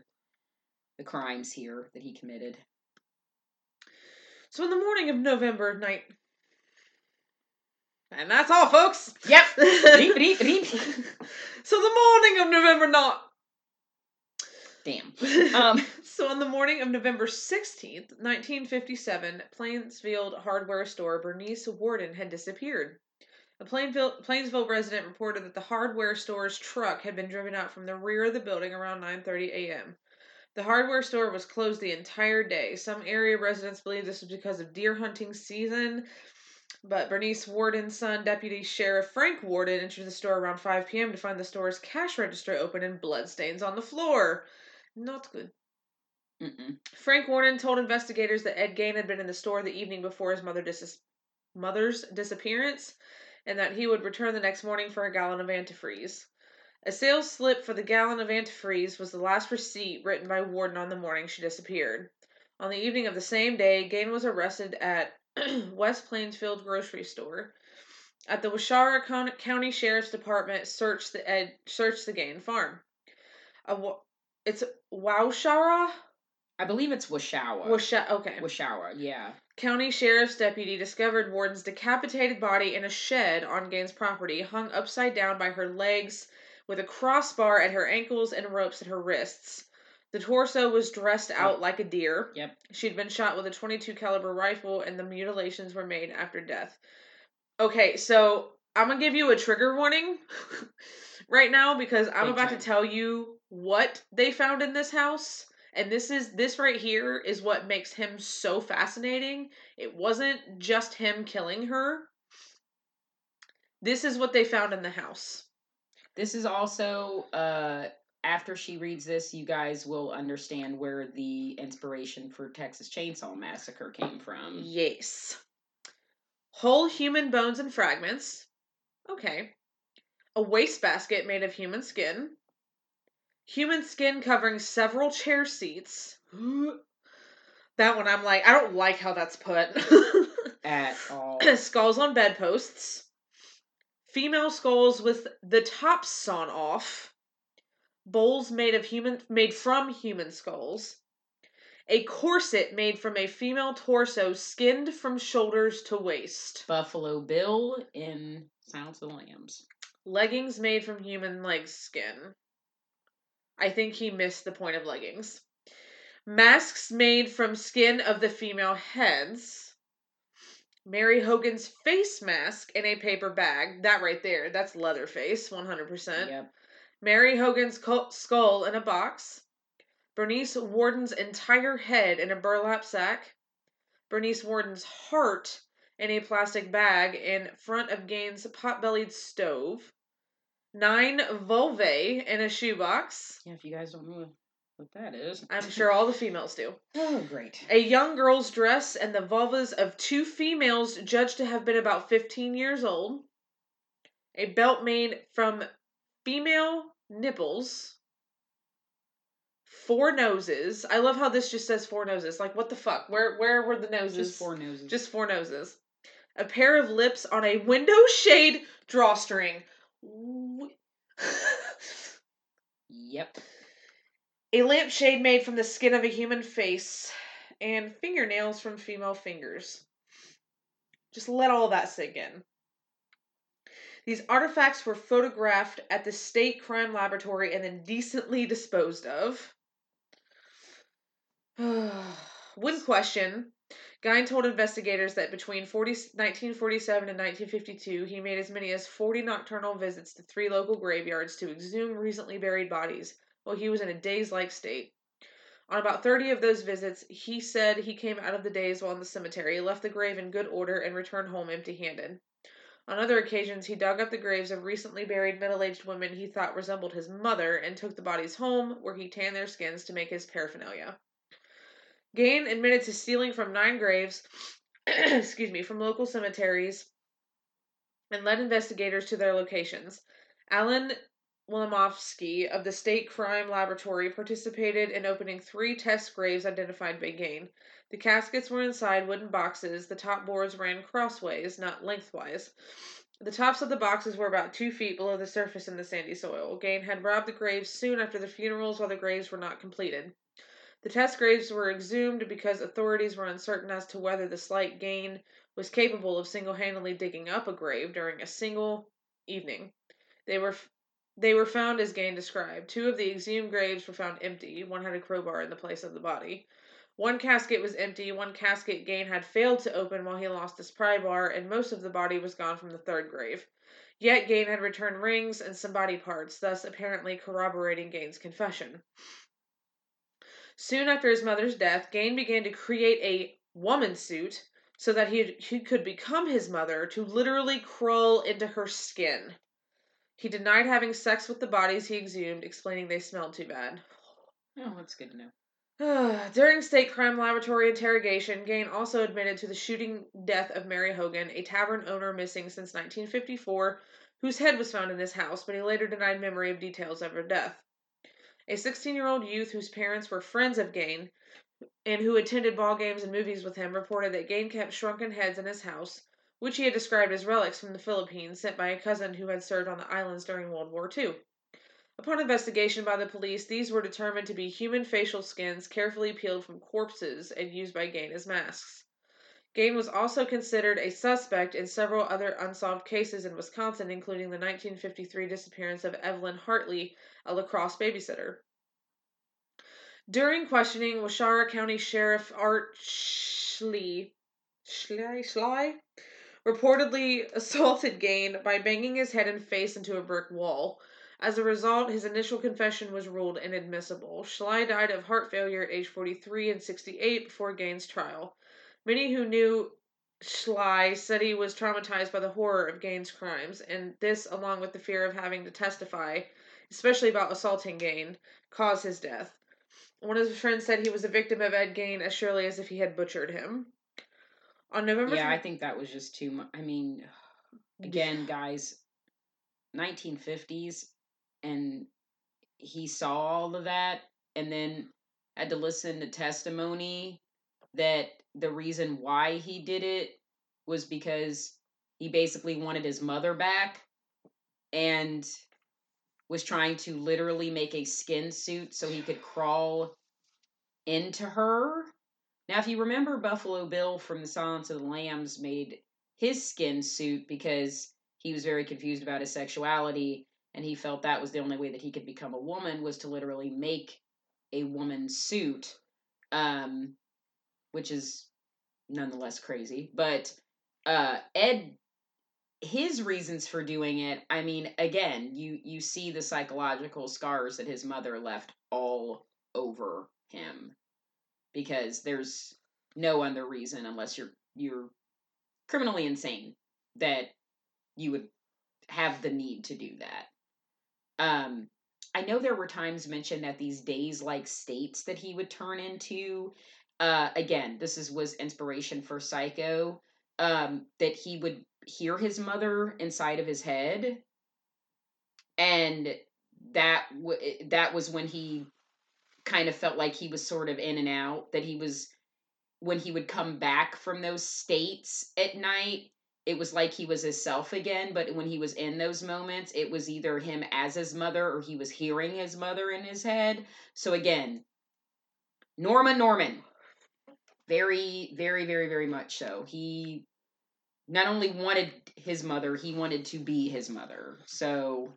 the crimes here that he committed. So in the morning of November night, and that's all, folks. Yep. *laughs* so the morning of November not. Damn. *laughs* Um, so on the morning of November 16th, 1957, Plainfield hardware store Bernice Worden had disappeared. A Plainville, Plainsville resident reported that the hardware store's truck had been driven out from the rear of the building around 9:30 a.m. The hardware store was closed the entire day. Some area residents believe this was because of deer hunting season, but Bernice Worden's son, Deputy Sheriff Frank Worden, entered the store around 5 p.m. to find the store's cash register open and bloodstains on the floor. Not good. Mm-mm. Frank Worden told investigators that Ed Gein had been in the store the evening before his mother dis- mother's disappearance and that he would return the next morning for a gallon of antifreeze. A sales slip for the gallon of antifreeze was the last receipt written by Worden on the morning she disappeared. On the evening of the same day, Gein was arrested at *clears throat* West Plainfield grocery store. At the Waushara County Sheriff's Department, searched the Ed searched the Gein farm. A, it's Waushara? I believe it's Washawa. Washa- okay. Washawa, yeah. County Sheriff's deputy discovered Worden's decapitated body in a shed on Gein's property, hung upside down by her legs, with a crossbar at her ankles and ropes at her wrists. The torso was dressed out like a deer. Yep. She'd been shot with a 22 caliber rifle, and the mutilations were made after death. Okay, so I'm gonna give you a trigger warning *laughs* right now because I'm Big about time. to tell you what they found in this house. And this is this right here is what makes him so fascinating. It wasn't just him killing her. This is what they found in the house. This is also uh after she reads this, you guys will understand where the inspiration for Texas Chainsaw Massacre came from. Yes. Whole human bones and fragments. Okay. A wastebasket made of human skin. Human skin covering several chair seats. *gasps* that one I'm like, I don't like how that's put. *laughs* At all. *clears throat* skulls on bedposts. Female skulls with the tops sawn off. Bowls made of human made from human skulls. A corset made from a female torso skinned from shoulders to waist. Buffalo Bill in Silence of the Lambs. Leggings made from human leg skin. I think he missed the point of leggings. Masks made from skin of the female heads. Mary Hogan's face mask in a paper bag. That right there, that's Leatherface, 100%. Yep. Mary Hogan's skull in a box. Bernice Worden's entire head in a burlap sack. Bernice Worden's heart in a plastic bag in front of Gein's pot-bellied stove. Nine vulvae in a shoebox. Yeah, if you guys don't know what that is. I'm sure all the females do. *laughs* Oh, great. A young girl's dress and the vulvas of two females judged to have been about 15 years old. A belt made from female nipples. Four noses. I love how this just says four noses. Like what the fuck? Where where were the noses? Just four noses. Just four noses. A pair of lips on a window shade drawstring. Yep. a lampshade made from the skin of a human face, and fingernails from female fingers. Just let all that sink in. These artifacts were photographed at the State Crime Laboratory and then decently disposed of. *sighs* When questioned, Guy told investigators that between 40, 1947 and 1952, he made as many as 40 nocturnal visits to three local graveyards to exhume recently buried bodies while he was in a daze like state. On about 30 of those visits, he said he came out of the daze while in the cemetery, left the grave in good order, and returned home empty handed. On other occasions, he dug up the graves of recently buried middle aged women he thought resembled his mother and took the bodies home, where he tanned their skins to make his paraphernalia. Gein admitted to stealing from nine graves, *clears throat* excuse me, from local cemeteries and led investigators to their locations. Alan Wilimovsky of the State Crime Laboratory participated in opening three test graves identified by Gein. The caskets were inside wooden boxes. The top boards ran crossways, not lengthwise. The tops of the boxes were about two feet below the surface in the sandy soil. Gein had robbed the graves soon after the funerals while the graves were not completed. The test graves were exhumed because authorities were uncertain as to whether the slight Gein was capable of single handedly digging up a grave during a single evening. They were they were found as Gein described. Two of the exhumed graves were found empty. One had a crowbar in the place of the body. One casket was empty, one casket Gein had failed to open while he lost his pry bar, and most of the body was gone from the third grave. Yet Gein had returned rings and some body parts, thus apparently corroborating Gein's confession. Soon after his mother's death, Gein began to create a woman suit so that he, he could become his mother to literally crawl into her skin. He denied having sex with the bodies he exhumed, explaining they smelled too bad. Oh, that's good to know. *sighs* During state crime laboratory interrogation, Gein also admitted to the shooting death of Mary Hogan, a tavern owner missing since 1954, whose head was found in his house, but he later denied memory of details of her death. A 16 year old youth whose parents were friends of Gein and who attended ball games and movies with him reported that Gein kept shrunken heads in his house, which he had described as relics from the Philippines sent by a cousin who had served on the islands during World War II. Upon investigation by the police, these were determined to be human facial skins carefully peeled from corpses and used by Gein as masks. Gein was also considered a suspect in several other unsolved cases in Wisconsin, including the 1953 disappearance of Evelyn Hartley, a La Crosse babysitter. During questioning, Waushara County Sheriff Art Schley, Schley, Schley reportedly *laughs* assaulted Gein by banging his head and face into a brick wall. As a result, his initial confession was ruled inadmissible. Schley died of heart failure at age 43 and 68 before Gein's trial. Many who knew Schley said he was traumatized by the horror of Gein's crimes, and this, along with the fear of having to testify, especially about assaulting Gein, caused his death. One of his friends said he was a victim of Ed Gein as surely as if he had butchered him. On November Yeah, I think that was just too much. I mean, *sighs* again, guys, 1950s, and he saw all of that, and then had to listen to testimony that the reason why he did it was because he basically wanted his mother back and was trying to literally make a skin suit so he could crawl into her. Now, if you remember, Buffalo Bill from The Silence of the Lambs made his skin suit because he was very confused about his sexuality and he felt that was the only way that he could become a woman was to literally make a woman suit um which is nonetheless crazy but uh ed his reasons for doing it i mean again you you see the psychological scars that his mother left all over him because there's no other reason unless you're you're criminally insane that you would have the need to do that um, I know there were times mentioned that these days like states that he would turn into. Uh, again, this is was inspiration for Psycho. Um, that he would hear his mother inside of his head, and that w- that was when he kind of felt like he was sort of in and out. That he was when he would come back from those states at night it was like he was himself again but when he was in those moments it was either him as his mother or he was hearing his mother in his head so again norman norman very very very very much so he not only wanted his mother he wanted to be his mother so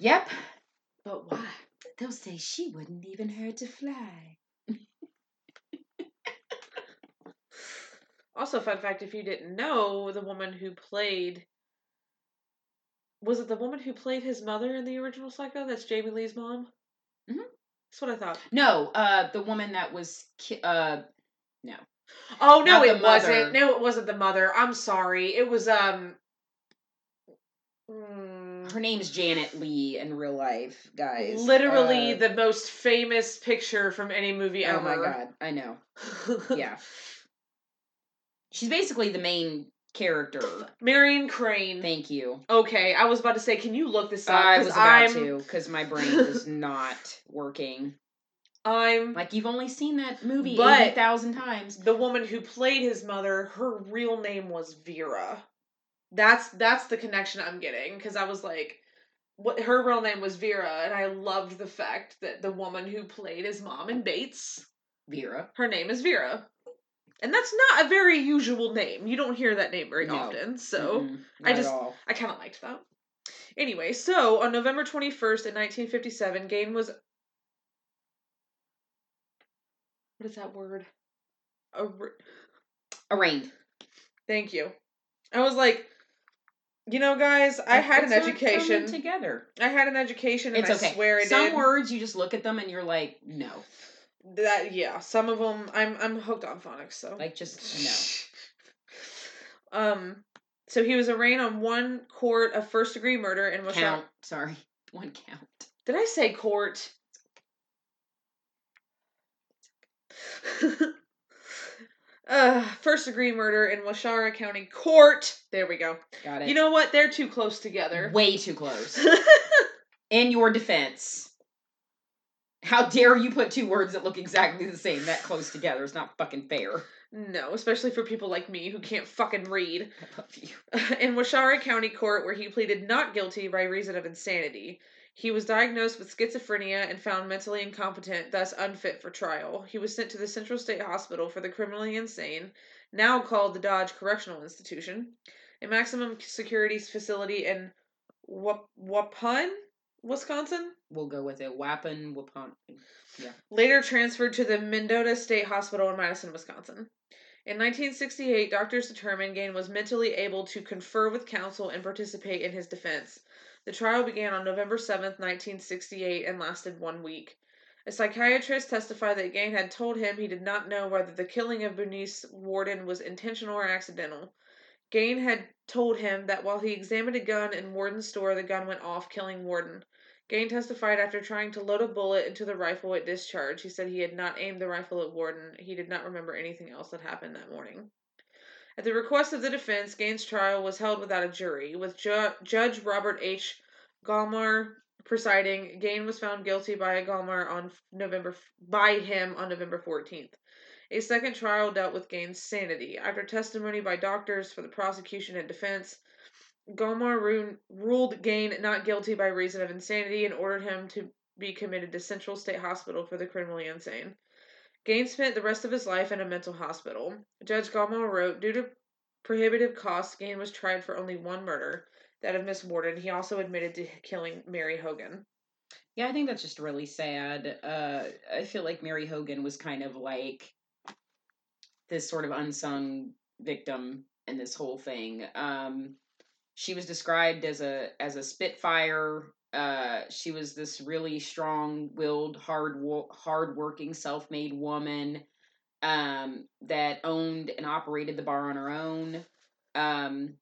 yep but why they'll say she wouldn't even hurt to fly *laughs* Also, fun fact if you didn't know, the woman who played. Was it the woman who played his mother in the original Psycho? That's Jamie Lee's mom? Mm-hmm. That's what I thought. No, uh, the woman that was. Ki- uh, no. Oh, no, Not it wasn't. No, it wasn't the mother. I'm sorry. It was, um. mm, Her name's Janet Leigh in real life, guys. literally Uh, the most famous picture from any movie ever. Oh my god, I know. *laughs* Yeah. She's basically the main character. Marion Crane. Thank you. Okay, I was about to say, can you look this up? I was about I'm, to because my brain is *laughs* not working. I'm Like you've only seen that movie eighty thousand times. the woman who played his mother. Her real name was Vera. That's that's the connection I'm getting because I was like, what her real name was Vera, and I loved the fact that the woman who played his mom in Bates, Vera. her name is Vera. And that's not a very usual name. You don't hear that name very No. often. So Mm-mm, I just-. I kind of liked that. Anyway, so on November 21st in 1957, Gein was. What is that word? Ar- arraigned. Thank you. I was like, you know, guys, I had an It's education. together. I had an education, and It's I okay. swear I Some did. words you just look at them and you're like, no, that yeah, some of them I'm I'm hooked on phonics, so like just no. *laughs* Um, so he was arraigned on one count of first degree murder and was shot. Sorry, *laughs* one count. Did I say court? *laughs* uh, first degree murder in Waushara County Court. There we go. Got it. You know what? They're too close together. way too close. In your defense, how dare you put two words that look exactly the same that close together? It's not fucking fair. no, especially for people like me who can't fucking read. I love you. *laughs* in Waushara County Court, where he pleaded not guilty by reason of insanity. He was diagnosed with schizophrenia and found mentally incompetent, thus unfit for trial. He was sent to the Central State Hospital for the Criminally Insane, now called the Dodge Correctional Institution, a maximum security facility in Wap- Waupun, Wisconsin. We'll go with it. Weapon, weapon. Later transferred to the Mendota State Hospital in Madison, Wisconsin. In 1968, doctors determined Gein was mentally able to confer with counsel and participate in his defense. The trial began on November 7th, 1968, and lasted one week. A psychiatrist testified that Gein had told him he did not know whether the killing of Bernice Worden was intentional or accidental. Gein had told him that while he examined a gun in Worden's store, the gun went off, killing Worden. Gein testified after trying to load a bullet into the rifle at discharge. He said he had not aimed the rifle at Worden. He did not remember anything else that happened that morning. At the request of the defense, Gein's trial was held without a jury, with Ju- Judge Robert H. Gollmar presiding. Gein was found guilty by Gollmar on November by him on November 14th. A second trial dealt with Gein's sanity. After testimony by doctors for the prosecution and defense, Gollmar ru- ruled Gein not guilty by reason of insanity and ordered him to be committed to Central State Hospital for the criminally insane. Gein spent the rest of his life in a mental hospital. Judge Gollmar wrote, due to prohibitive costs, Gein was tried for only one murder, that of Miss Worden. He also admitted to killing Mary Hogan. Yeah, I think that's just really sad. Uh, I feel like Mary Hogan was kind of like this sort of unsung victim in this whole thing. Um, she was described as a as a spitfire. Uh, she was this really strong-willed, hard wo- hard-working, self-made woman um, that owned and operated the bar on her own. Um,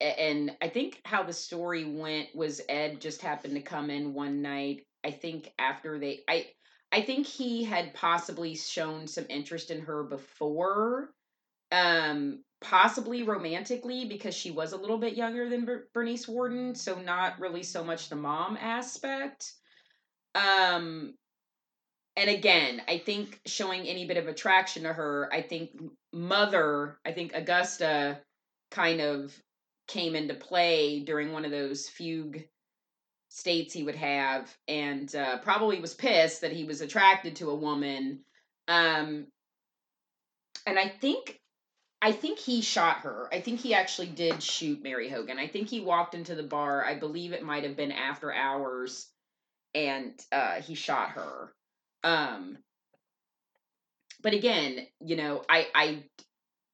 and I think how the story went was Ed just happened to come in one night. I think after they, I, I think he had possibly shown some interest in her before, um, possibly romantically because she was a little bit younger than Bernice Worden, so not really so much the mom aspect. Um, and again, I think showing any bit of attraction to her, I think mother, I think Augusta kind of came into play during one of those fugue states he would have and uh, probably was pissed that he was attracted to a woman um and i think i think he shot her i think he actually did shoot mary hogan i think he walked into the bar i believe it might have been after hours and uh he shot her um but again you know i i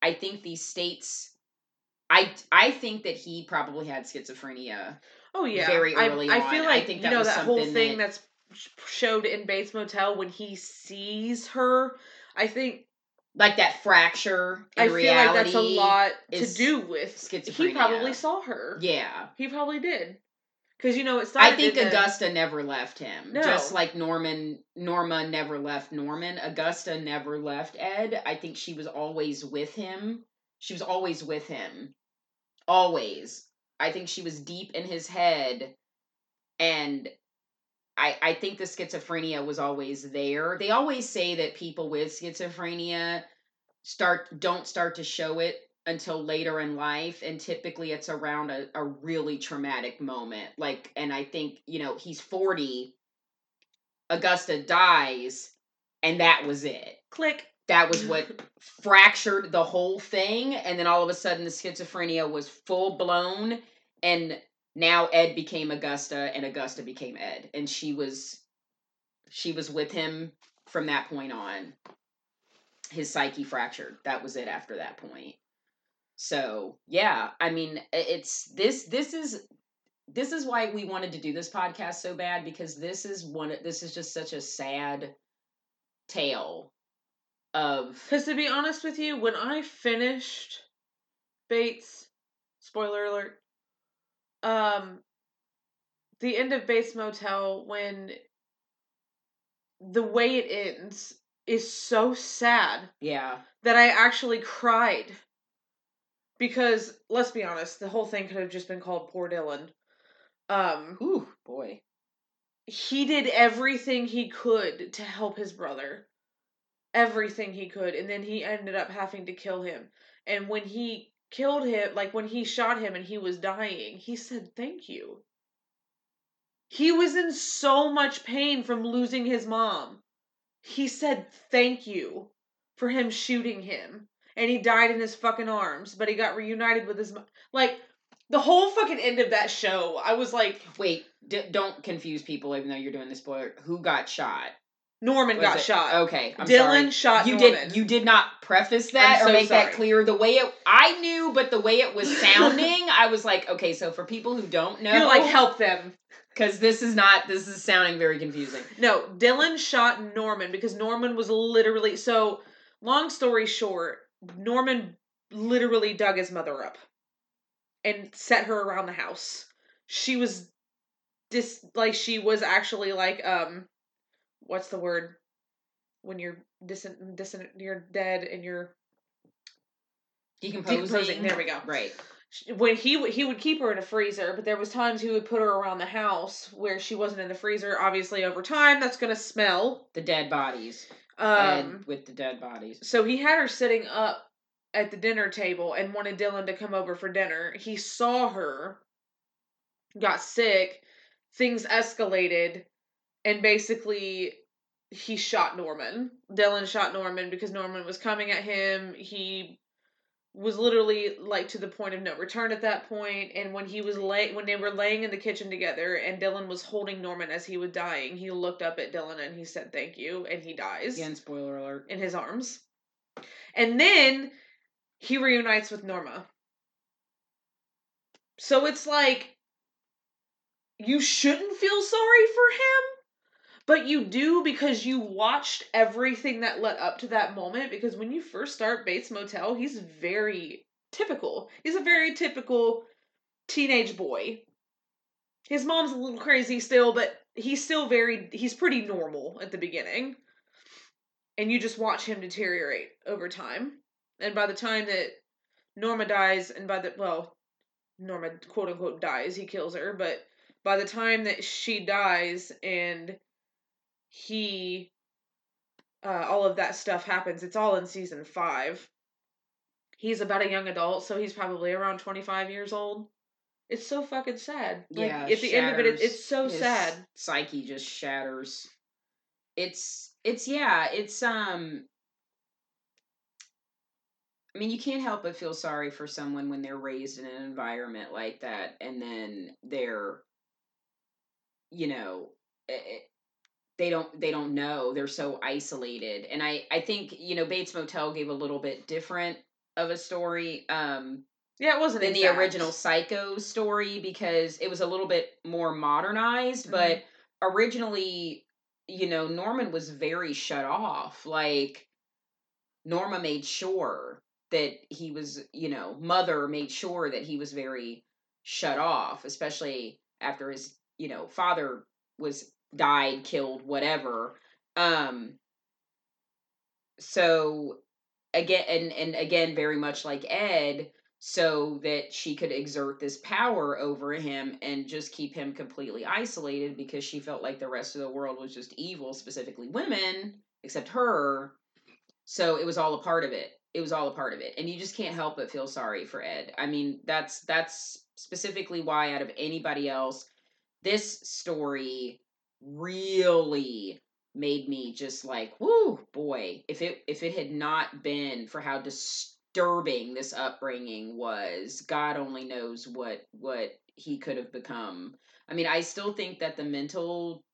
i think these states I I think that he probably had schizophrenia. Oh yeah, Very I- early I, on. feel I like think you know that whole thing that- that's showed in Bates Motel when he sees her. I think Like that fracture in I feel like that's a lot to do with schizophrenia. He probably saw her. Yeah. He probably did. Because you know it's. I think Augusta never left him. No. Just like Norman Norma never left Norman. Augusta never left Ed. I think she was always with him. she was always with him. Always. I think she was deep in his head and I I think the schizophrenia was always there. They always say that people with schizophrenia start don't start to show it until later in life and typically it's around a, a really traumatic moment like and i think you know he's 40 augusta dies and that was it Click. that was what *laughs* fractured the whole thing and then all of a sudden the schizophrenia was full blown and now ed became augusta and augusta became ed and she was she was with him from that point on. His psyche fractured. That was it after that point. So yeah i mean it's this this is this is why we wanted to do this podcast so bad because this is one this is just such a sad tale of *laughs* Because to be honest with you, when I finished Bates, spoiler alert, um, the end of Bates Motel, when the way it ends is so sad yeah that I actually cried. Because let's be honest, the whole thing could have just been called Poor Dylan. Um, Ooh, boy he did everything he could to help his brother. Everything he could. And then he ended up having to kill him. And when he killed him, like when he shot him and he was dying, he said, Thank you. He was in so much pain from losing his mom. He said, Thank you for him shooting him. And he died in his fucking arms, but he got reunited with his mom. Like, the whole fucking end of that show, I was like, wait d- don't confuse people even though you're doing the spoiler who got shot Norman got it- shot. okay I'm Dylan sorry. shot you Norman. did you did not preface that I'm or so make that clear the way it i knew but the way it was *laughs* sounding i was like okay so for people who don't know You're like, help them. because this is not this is sounding very confusing No, Dylan shot Norman because Norman was literally so. Long story short, Norman literally dug his mother up and set her around the house. She was dis like she was actually like um, what's the word when you're dis dis you're dead and you're decomposing, decomposing. There we go. right when he would he would keep her in a freezer, but there was times he would put her around the house where she wasn't in the freezer. Obviously, over time, that's gonna smell. the dead bodies Um, with the dead bodies so he had her sitting up at the dinner table and wanted Dylan to come over for dinner. He saw her, got sick, things escalated, and basically he shot Norman. Dylan shot Norman because Norman was coming at him. He was literally like to the point of no return at that point. point and when he was lay when they were laying in the kitchen together and Dylan was holding Norman as he was dying he looked up at Dylan and he said thank you and he dies again spoiler alert in his arms. And then he reunites with Norma. So it's like you shouldn't feel sorry for him, but you do because you watched everything that led up to that moment. Because when you first start Bates Motel, he's very typical. He's a very typical teenage boy. His mom's a little crazy still, but he's still very, he's pretty normal at the beginning and you just watch him deteriorate over time. And by the time that Norma dies, and by the well, Norma quote unquote dies, he kills her, but by the time that she dies and he uh, all of that stuff happens, it's all in season five. He's about a young adult, so he's probably around twenty five years old. It's so fucking sad. Like, yeah at the end of it, it, it's so His sad. psyche just shatters it's it's yeah it's um I mean, you can't help but feel sorry for someone when they're raised in an environment like that, and then they're, you know, eh, eh, they don't they don't know they're so isolated. And I I think you know Bates Motel gave a little bit different of a story um, Yeah, it wasn't than the original Psycho story because it was a little bit more modernized, but originally, you know, Norman was very shut off. Like Norma made sure that he was, you know, mother made sure that he was very shut off, especially after his, you know, father was died, killed, whatever. Um so again and and again very much like Ed so that she could exert this power over him and just keep him completely isolated because she felt like the rest of the world was just evil, specifically women, except her. So it was all a part of it. It was all a part of it. And you just can't help but feel sorry for Ed. I mean, that's that's specifically why out of anybody else this story really made me just like, whoo, boy, if it if it had not been for how disturbing this upbringing was, God only knows what what he could have become. I mean, I still think that the mental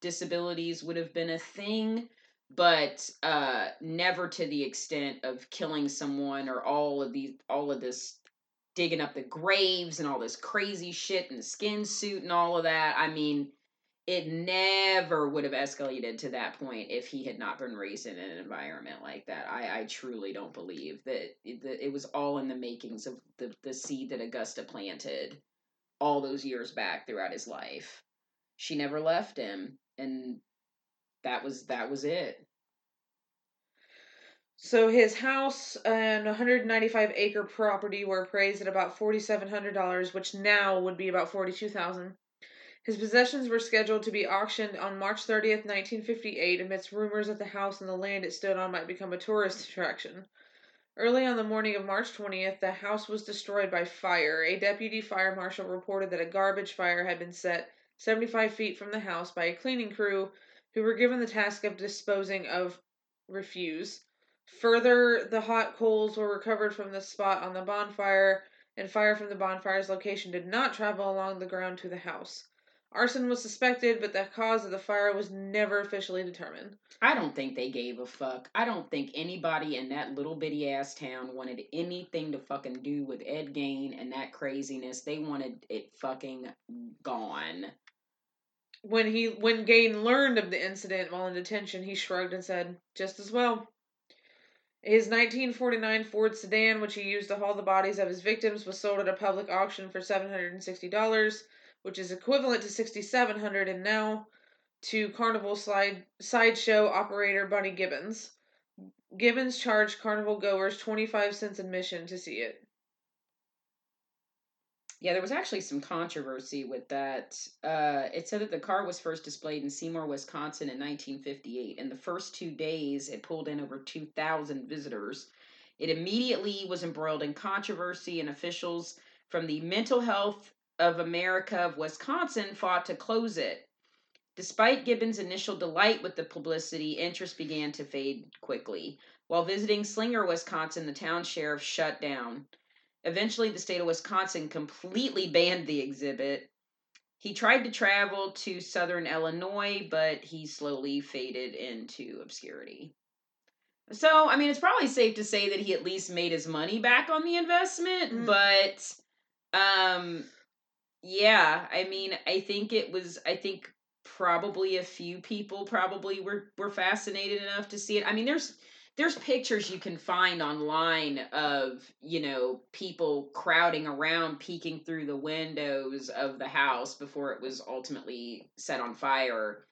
disabilities would have been a thing, but uh never to the extent of killing someone or all of these all of this digging up the graves and all this crazy shit and the skin suit and all of that. I mean, it never would have escalated to that point if he had not been raised in an environment like that. I, I truly don't believe that it, that it was all in the makings of the, the seed that Augusta planted all those years back throughout his life. She never left him, and that was that was it. So his house and 195 acre property were appraised at about $4,700, which now would be about 42,000. His possessions were scheduled to be auctioned on March 30th, 1958, amidst rumors that the house and the land it stood on might become a tourist attraction. Early on the morning of March 20th, the house was destroyed by fire. A deputy fire marshal reported that a garbage fire had been set 75 feet from the house by a cleaning crew who were given the task of disposing of refuse. Further, the hot coals were recovered from the spot on the bonfire, and fire from the bonfire's location did not travel along the ground to the house. Arson was suspected, but the cause of the fire was never officially determined. I don't think they gave a fuck. I don't think anybody in that little bitty ass town wanted anything to fucking do with Ed Gein and that craziness. They wanted it fucking gone. When he when Gein learned of the incident while in detention, he shrugged and said, "Just as well." His 1949 Ford sedan, which he used to haul the bodies of his victims, was sold at a public auction for $760 which is equivalent to 6700 and now to Carnival slide sideshow operator Bunny Gibbons. Gibbons charged carnival goers 25 cents admission to see it. Yeah, there was actually some controversy with that. Uh, it said that the car was first displayed in Seymour, Wisconsin in 1958. In the first two days, it pulled in over 2,000 visitors. It immediately was embroiled in controversy, and officials from the Mental Health of America of Wisconsin fought to close it. Despite Gibbons' initial delight with the publicity, interest began to fade quickly. While visiting Slinger, Wisconsin, the town sheriff shut down. Eventually, the state of Wisconsin completely banned the exhibit. He tried to travel to southern Illinois, but he slowly faded into obscurity. So, I mean, it's probably safe to say that he at least made his money back on the investment, mm. but um yeah, I mean, I think it was I think probably a few people probably were were fascinated enough to see it. I mean, there's there's pictures you can find online of, you know, people crowding around peeking through the windows of the house before it was ultimately set on fire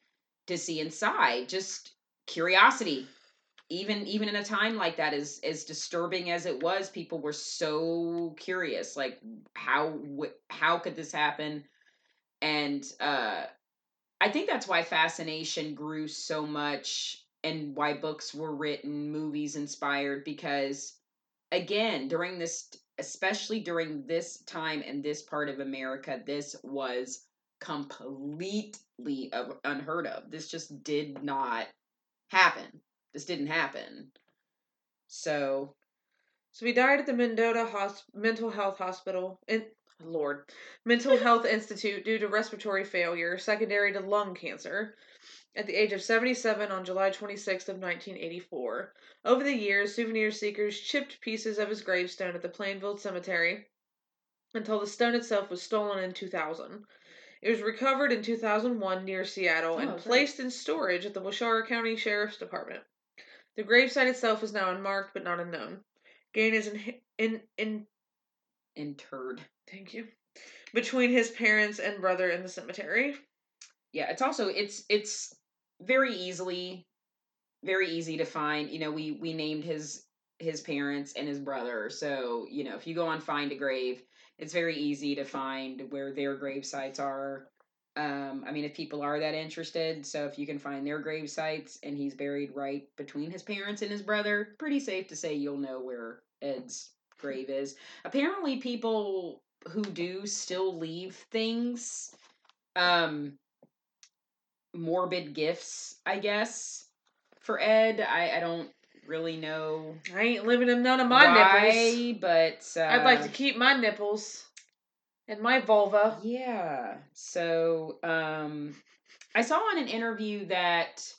to see inside. Just curiosity even even in a time like that as as disturbing as it was people were so curious like how how could this happen? And uh i think that's why fascination grew so much and why books were written movies inspired because again during this especially during this time and this part of america this was completely unheard of. This just did not happen this didn't happen. So, so he died at the Mendota Hosp- Mental Health Hospital in Lord Mental *laughs* Health Institute due to respiratory failure secondary to lung cancer at the age of 77 on July 26th of 1984. Over the years, souvenir seekers chipped pieces of his gravestone at the Plainfield Cemetery until the stone itself was stolen in 2000. It was recovered in 2001 near Seattle oh, and placed in storage at the Waushara County Sheriff's Department. The gravesite itself is now unmarked but not unknown. Gein is in, in, in interred. Thank you. Between his parents and brother in the cemetery. Yeah, it's also it's it's very easily very easy to find. You know, we we named his his parents and his brother. So, you know, if you go on Find a Grave, it's very easy to find where their grave sites are. Um, I mean, if people are that interested, so if you can find their grave sites and he's buried right between his parents and his brother, pretty safe to say you'll know where Ed's *laughs* grave is. Apparently, people who do still leave things, um, morbid gifts, I guess, for Ed. I, I don't really know. I ain't living in none of my why, nipples. but uh, I'd like to keep my nipples and my vulva. Yeah. So, um, I saw in an interview that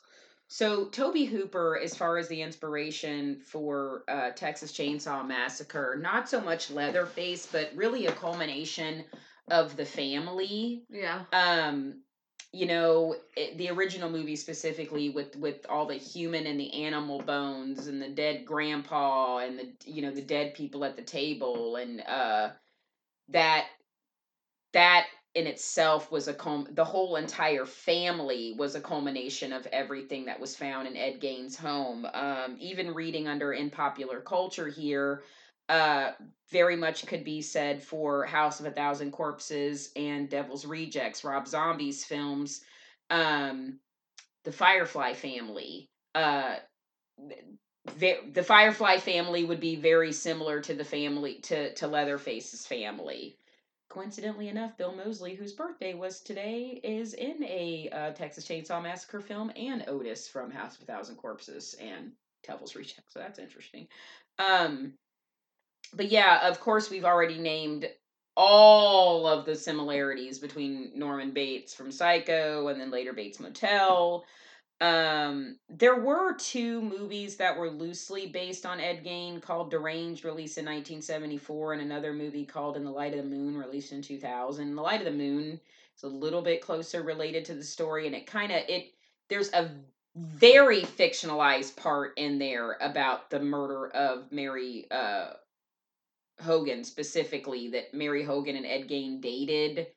so Tobe Hooper, as far as the inspiration for uh, Texas Chainsaw Massacre, not so much Leatherface, but really a culmination of the family. Yeah. Um, you know, it, the original movie specifically with with all the human and the animal bones and the dead grandpa and the you know the dead people at the table and uh that that in itself was a com- the whole entire family was a culmination of everything that was found in Ed Gein's home. Um, even reading under in popular culture here, uh, very much could be said for House of a Thousand Corpses and Devil's Rejects, Rob Zombie's films, um, the Firefly family. Uh, the, Firefly family would be very similar to the family to to Leatherface's family coincidentally enough, Bill Moseley, whose birthday was today, is in a uh, Texas Chainsaw Massacre film, and Otis from House of a Thousand Corpses and Devil's Reject. So that's interesting. Um, but yeah, of course, we've already named all of the similarities between Norman Bates from Psycho and then later Bates Motel. Um, there were two movies that were loosely based on Ed Gein called Deranged, released in 1974, and another movie called In the Light of the Moon, released in 2000. In the Light of the Moon is a little bit closer related to the story, and it kind of it there's a very fictionalized part in there about the murder of Mary uh, Hogan specifically that Mary Hogan and Ed Gein dated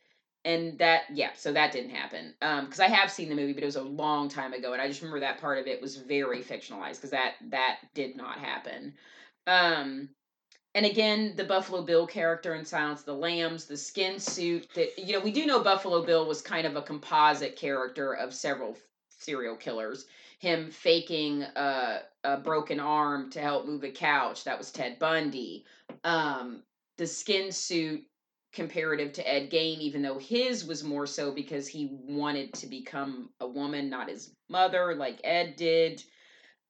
and that yeah so that didn't happen um because i have seen the movie but it was a long time ago and i just remember that part of it was very fictionalized because that that did not happen. Um and again the buffalo bill character in silence of the lambs the skin suit that you know we do know buffalo bill was kind of a composite character of several serial killers him faking a, a broken arm to help move a couch that was ted bundy um the skin suit comparative to Ed Gein, even though his was more so because he wanted to become a woman, not his mother, like Ed did.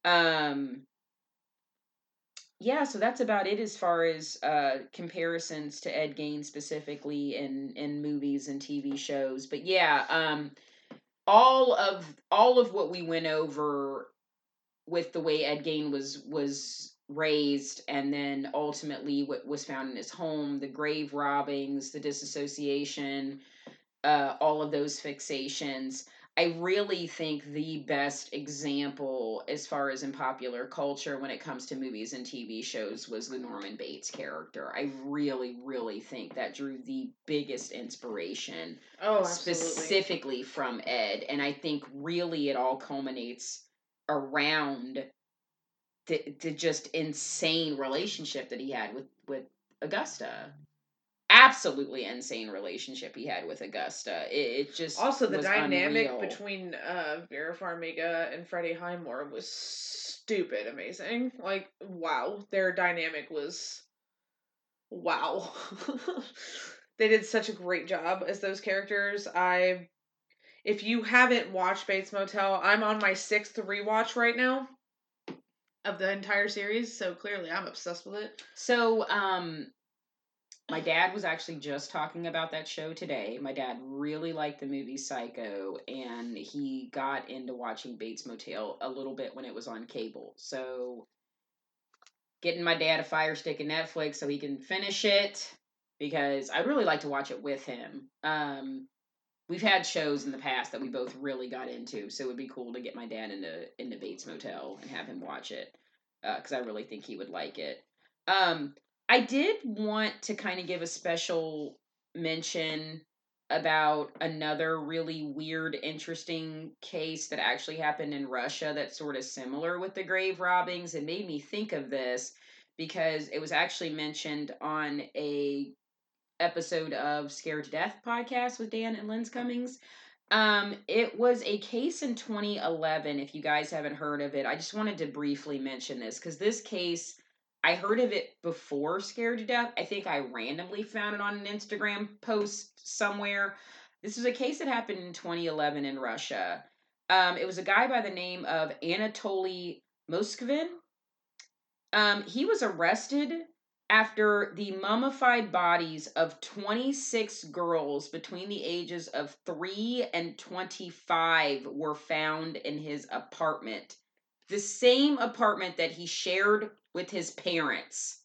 Um, yeah, so that's about it as far as uh, comparisons to Ed Gein specifically in in movies and TV shows. But yeah, um, all of all of what we went over with the way Ed Gein was was raised and then ultimately what was found in his home the grave robbings the disassociation uh, all of those fixations i really think the best example as far as in popular culture when it comes to movies and tv shows was the norman bates character. I really really think that drew the biggest inspiration Oh, specifically from ed and i think really it all culminates around the, the just insane relationship that he had with with Augusta. Absolutely insane relationship he had with Augusta. It, it just Also, the dynamic unreal. between uh, Vera Farmiga and Freddie Highmore was stupid amazing. Like, wow, their dynamic was wow. *laughs* they did such a great job as those characters. I, if you haven't watched Bates Motel, I'm on my sixth rewatch right now of the entire series. So clearly, I'm obsessed with it. So, um, my dad was actually just talking about that show today. My dad really liked the movie Psycho, and he got into watching Bates Motel a little bit when it was on cable. So, getting my dad a fire stick in Netflix so he can finish it because I'd really like to watch it with him. Um, we've had shows in the past that we both really got into, so it would be cool to get my dad into into Bates Motel and have him watch it because I really think he would like it. Um, I did want to kind of give a special mention about another really weird, interesting case that actually happened in Russia that's sort of similar with the grave robbings. It made me think of this because it was actually mentioned on a episode of Scared to Death podcast with Dan and Lynz Cummings. Um, it was a case in 2011. If you guys haven't heard of it, I just wanted to briefly mention this because this case, I heard of it before Scared to Death. I think I randomly found it on an Instagram post somewhere. This was a case that happened in 2011 in Russia. Um, it was a guy by the name of Anatoly Moskvin. Um, he was arrested after the mummified bodies of 26 girls between the ages of 3 and 25 were found in his apartment. The same apartment that he shared with his parents.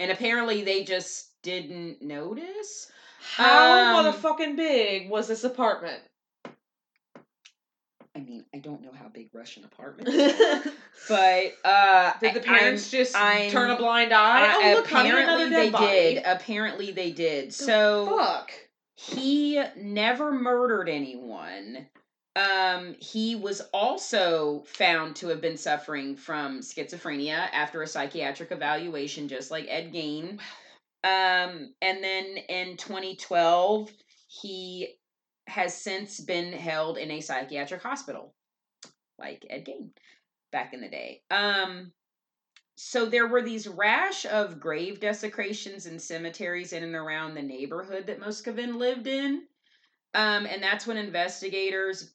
And apparently they just didn't notice. How Um, motherfucking big was this apartment? I mean, I don't know how big Russian apartment, Did *laughs* but uh the parents I'm- just I'm- turn a blind eye? uh, oh, look, apparently they body. did. Apparently they did. The So fuck. he never murdered anyone. Um, he was also found to have been suffering from schizophrenia after a psychiatric evaluation, just like Ed Gein. Um, and then in 2012, he has since been held in a psychiatric hospital, like Ed Gein back in the day. Um, so there were these rash of grave desecrations in cemeteries in and around the neighborhood that Moscovin lived in. Um, and that's when investigators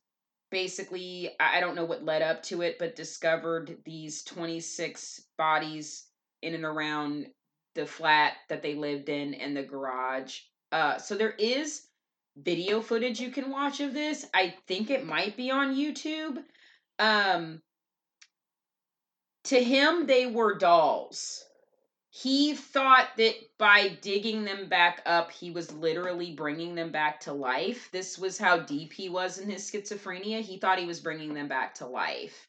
basically, I don't know what led up to it, but discovered these 26 bodies in and around the flat that they lived in and the garage. Uh, so there is video footage you can watch of this. I think it might be on YouTube. Um, to him, they were dolls. He thought that by digging them back up, he was literally bringing them back to life. This was how deep he was in his schizophrenia. He thought he was bringing them back to life.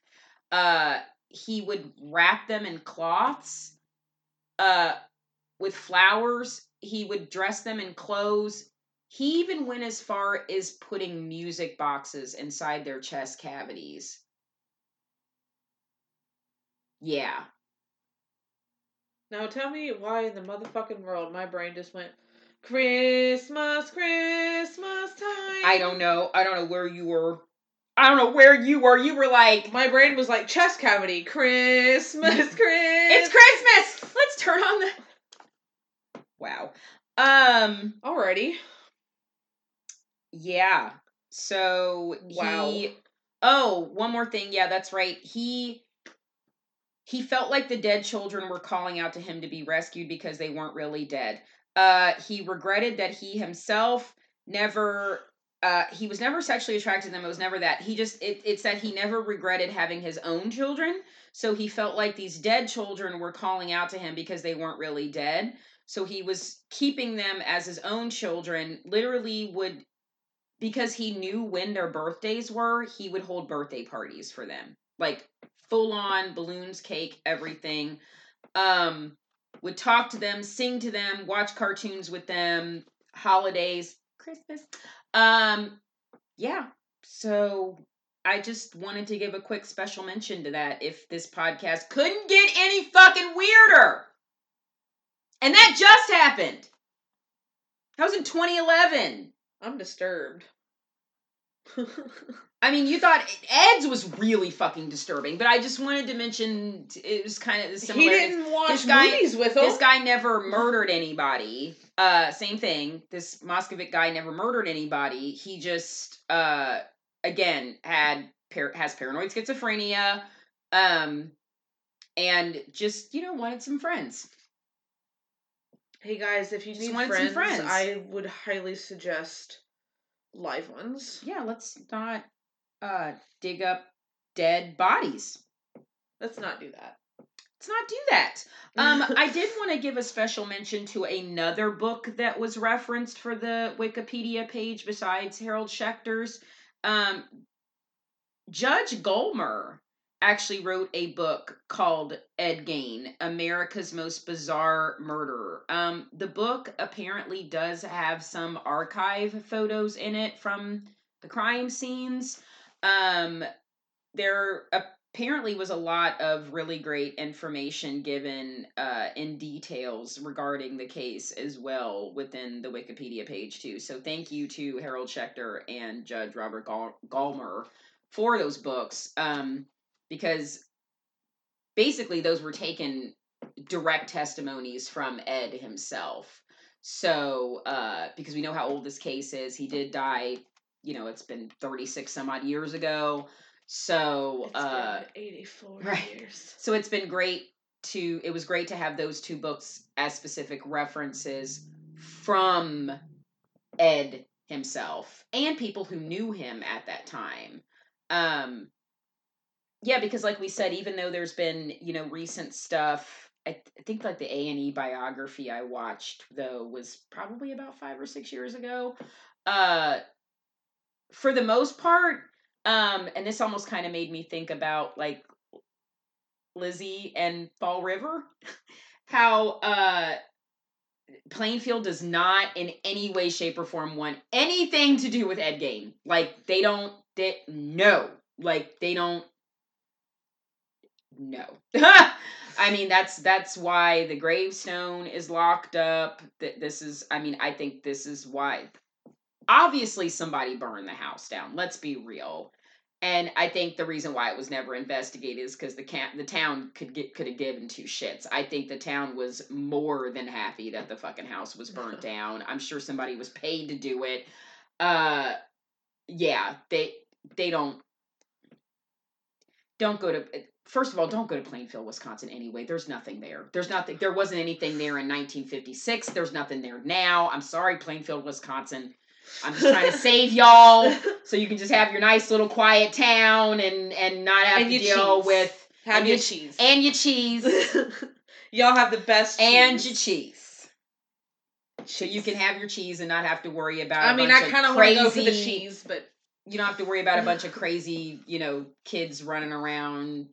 Uh, he would wrap them in cloths uh, with flowers. He would dress them in clothes. He even went as far as putting music boxes inside their chest cavities. Yeah. Now tell me why in the motherfucking world my brain just went Christmas, Christmas time. I don't know. I don't know where you were. I don't know where you were. You were like, My brain was like chest cavity. Christmas, Christmas. *laughs* it's Christmas. Let's turn on the. Wow. Um. Alrighty. Yeah. So Wow. he. Oh, one more thing. Yeah, that's right. He. He felt like the dead children were calling out to him to be rescued because they weren't really dead. Uh, he regretted that he himself never uh, he was never sexually attracted to them. It was never that. He just it, it's that he never regretted having his own children. So he felt like these dead children were calling out to him because they weren't really dead. So he was keeping them as his own children. Literally would because he knew when their birthdays were, he would hold birthday parties for them. Like full on balloons, cake, everything. Um would talk to them, sing to them, watch cartoons with them, holidays, Christmas. Um, yeah. So I just wanted to give a quick special mention to that if this podcast couldn't get any fucking weirder. And that just happened. That was in 2011. I'm disturbed. I mean, you thought Ed's was really fucking disturbing, but I just wanted to mention it was kind of the he similar. didn't watch this guy- movies with him. this guy never murdered anybody. Uh, same thing. This Moscovic guy never murdered anybody. He just, uh, again, had par- has paranoid schizophrenia, um, and just you know wanted some friends. Hey guys, if you Just need friends, friends. I would highly suggest live ones. Yeah, let's not uh dig up dead bodies. Let's not do that. Let's not do that. *laughs* Um, I did want to give a special mention to another book that was referenced for the Wikipedia page besides Harold Schechter's. Um, Judge Gollmar actually wrote a book called Ed Gein, America's Most Bizarre Murderer. Um, the book apparently does have some archive photos in it from the crime scenes. Um, there apparently was a lot of really great information given uh, in details regarding the case as well within the Wikipedia page too. So thank you to Harold Schechter and Judge Robert Gall- Gollmar for those books um, because basically those were taken direct testimonies from Ed himself. So, uh, because we know how old this case is, he did die, you know, it's been 36 some odd years ago. So, It's uh, been 84 right. years. so it's been great to, it was great to have those two books as specific references from Ed himself and people who knew him at that time. Um, yeah, because like we said, even though there's been you know recent stuff, I, th- I think like the A and E biography I watched though was probably about five or six years ago. Uh, for the most part, um, and this almost kind of made me think about like Lizzie and Fall River, *laughs* how uh Plainfield does not in any way, shape, or form want anything to do with Ed Gein. Like they don't they no. Like they don't no. *laughs* I mean that's that's why the gravestone is locked up. That this is I mean I think this is why obviously somebody burned the house down. Let's be real. And I think the reason why it was never investigated is because the camp, the town could get could have given two shits. I think the town was more than happy that the fucking house was burnt *laughs* down. I'm sure somebody was paid to do it. Uh, yeah, they they don't don't go to. First of all, don't go to Plainfield, Wisconsin. Anyway, there's nothing there. There's nothing. There wasn't anything there in 1956. There's nothing there now. I'm sorry, Plainfield, Wisconsin. I'm just trying to *laughs* save y'all so you can just have your nice little quiet town and and not have And to deal cheese. with Have and your your- cheese. and your cheese *laughs* Y'all have the best and your cheese. So you can have your cheese and not have to worry about. I a mean, bunch I kind of want to go for the cheese, but You don't have to worry about a bunch of crazy, you know, kids running around,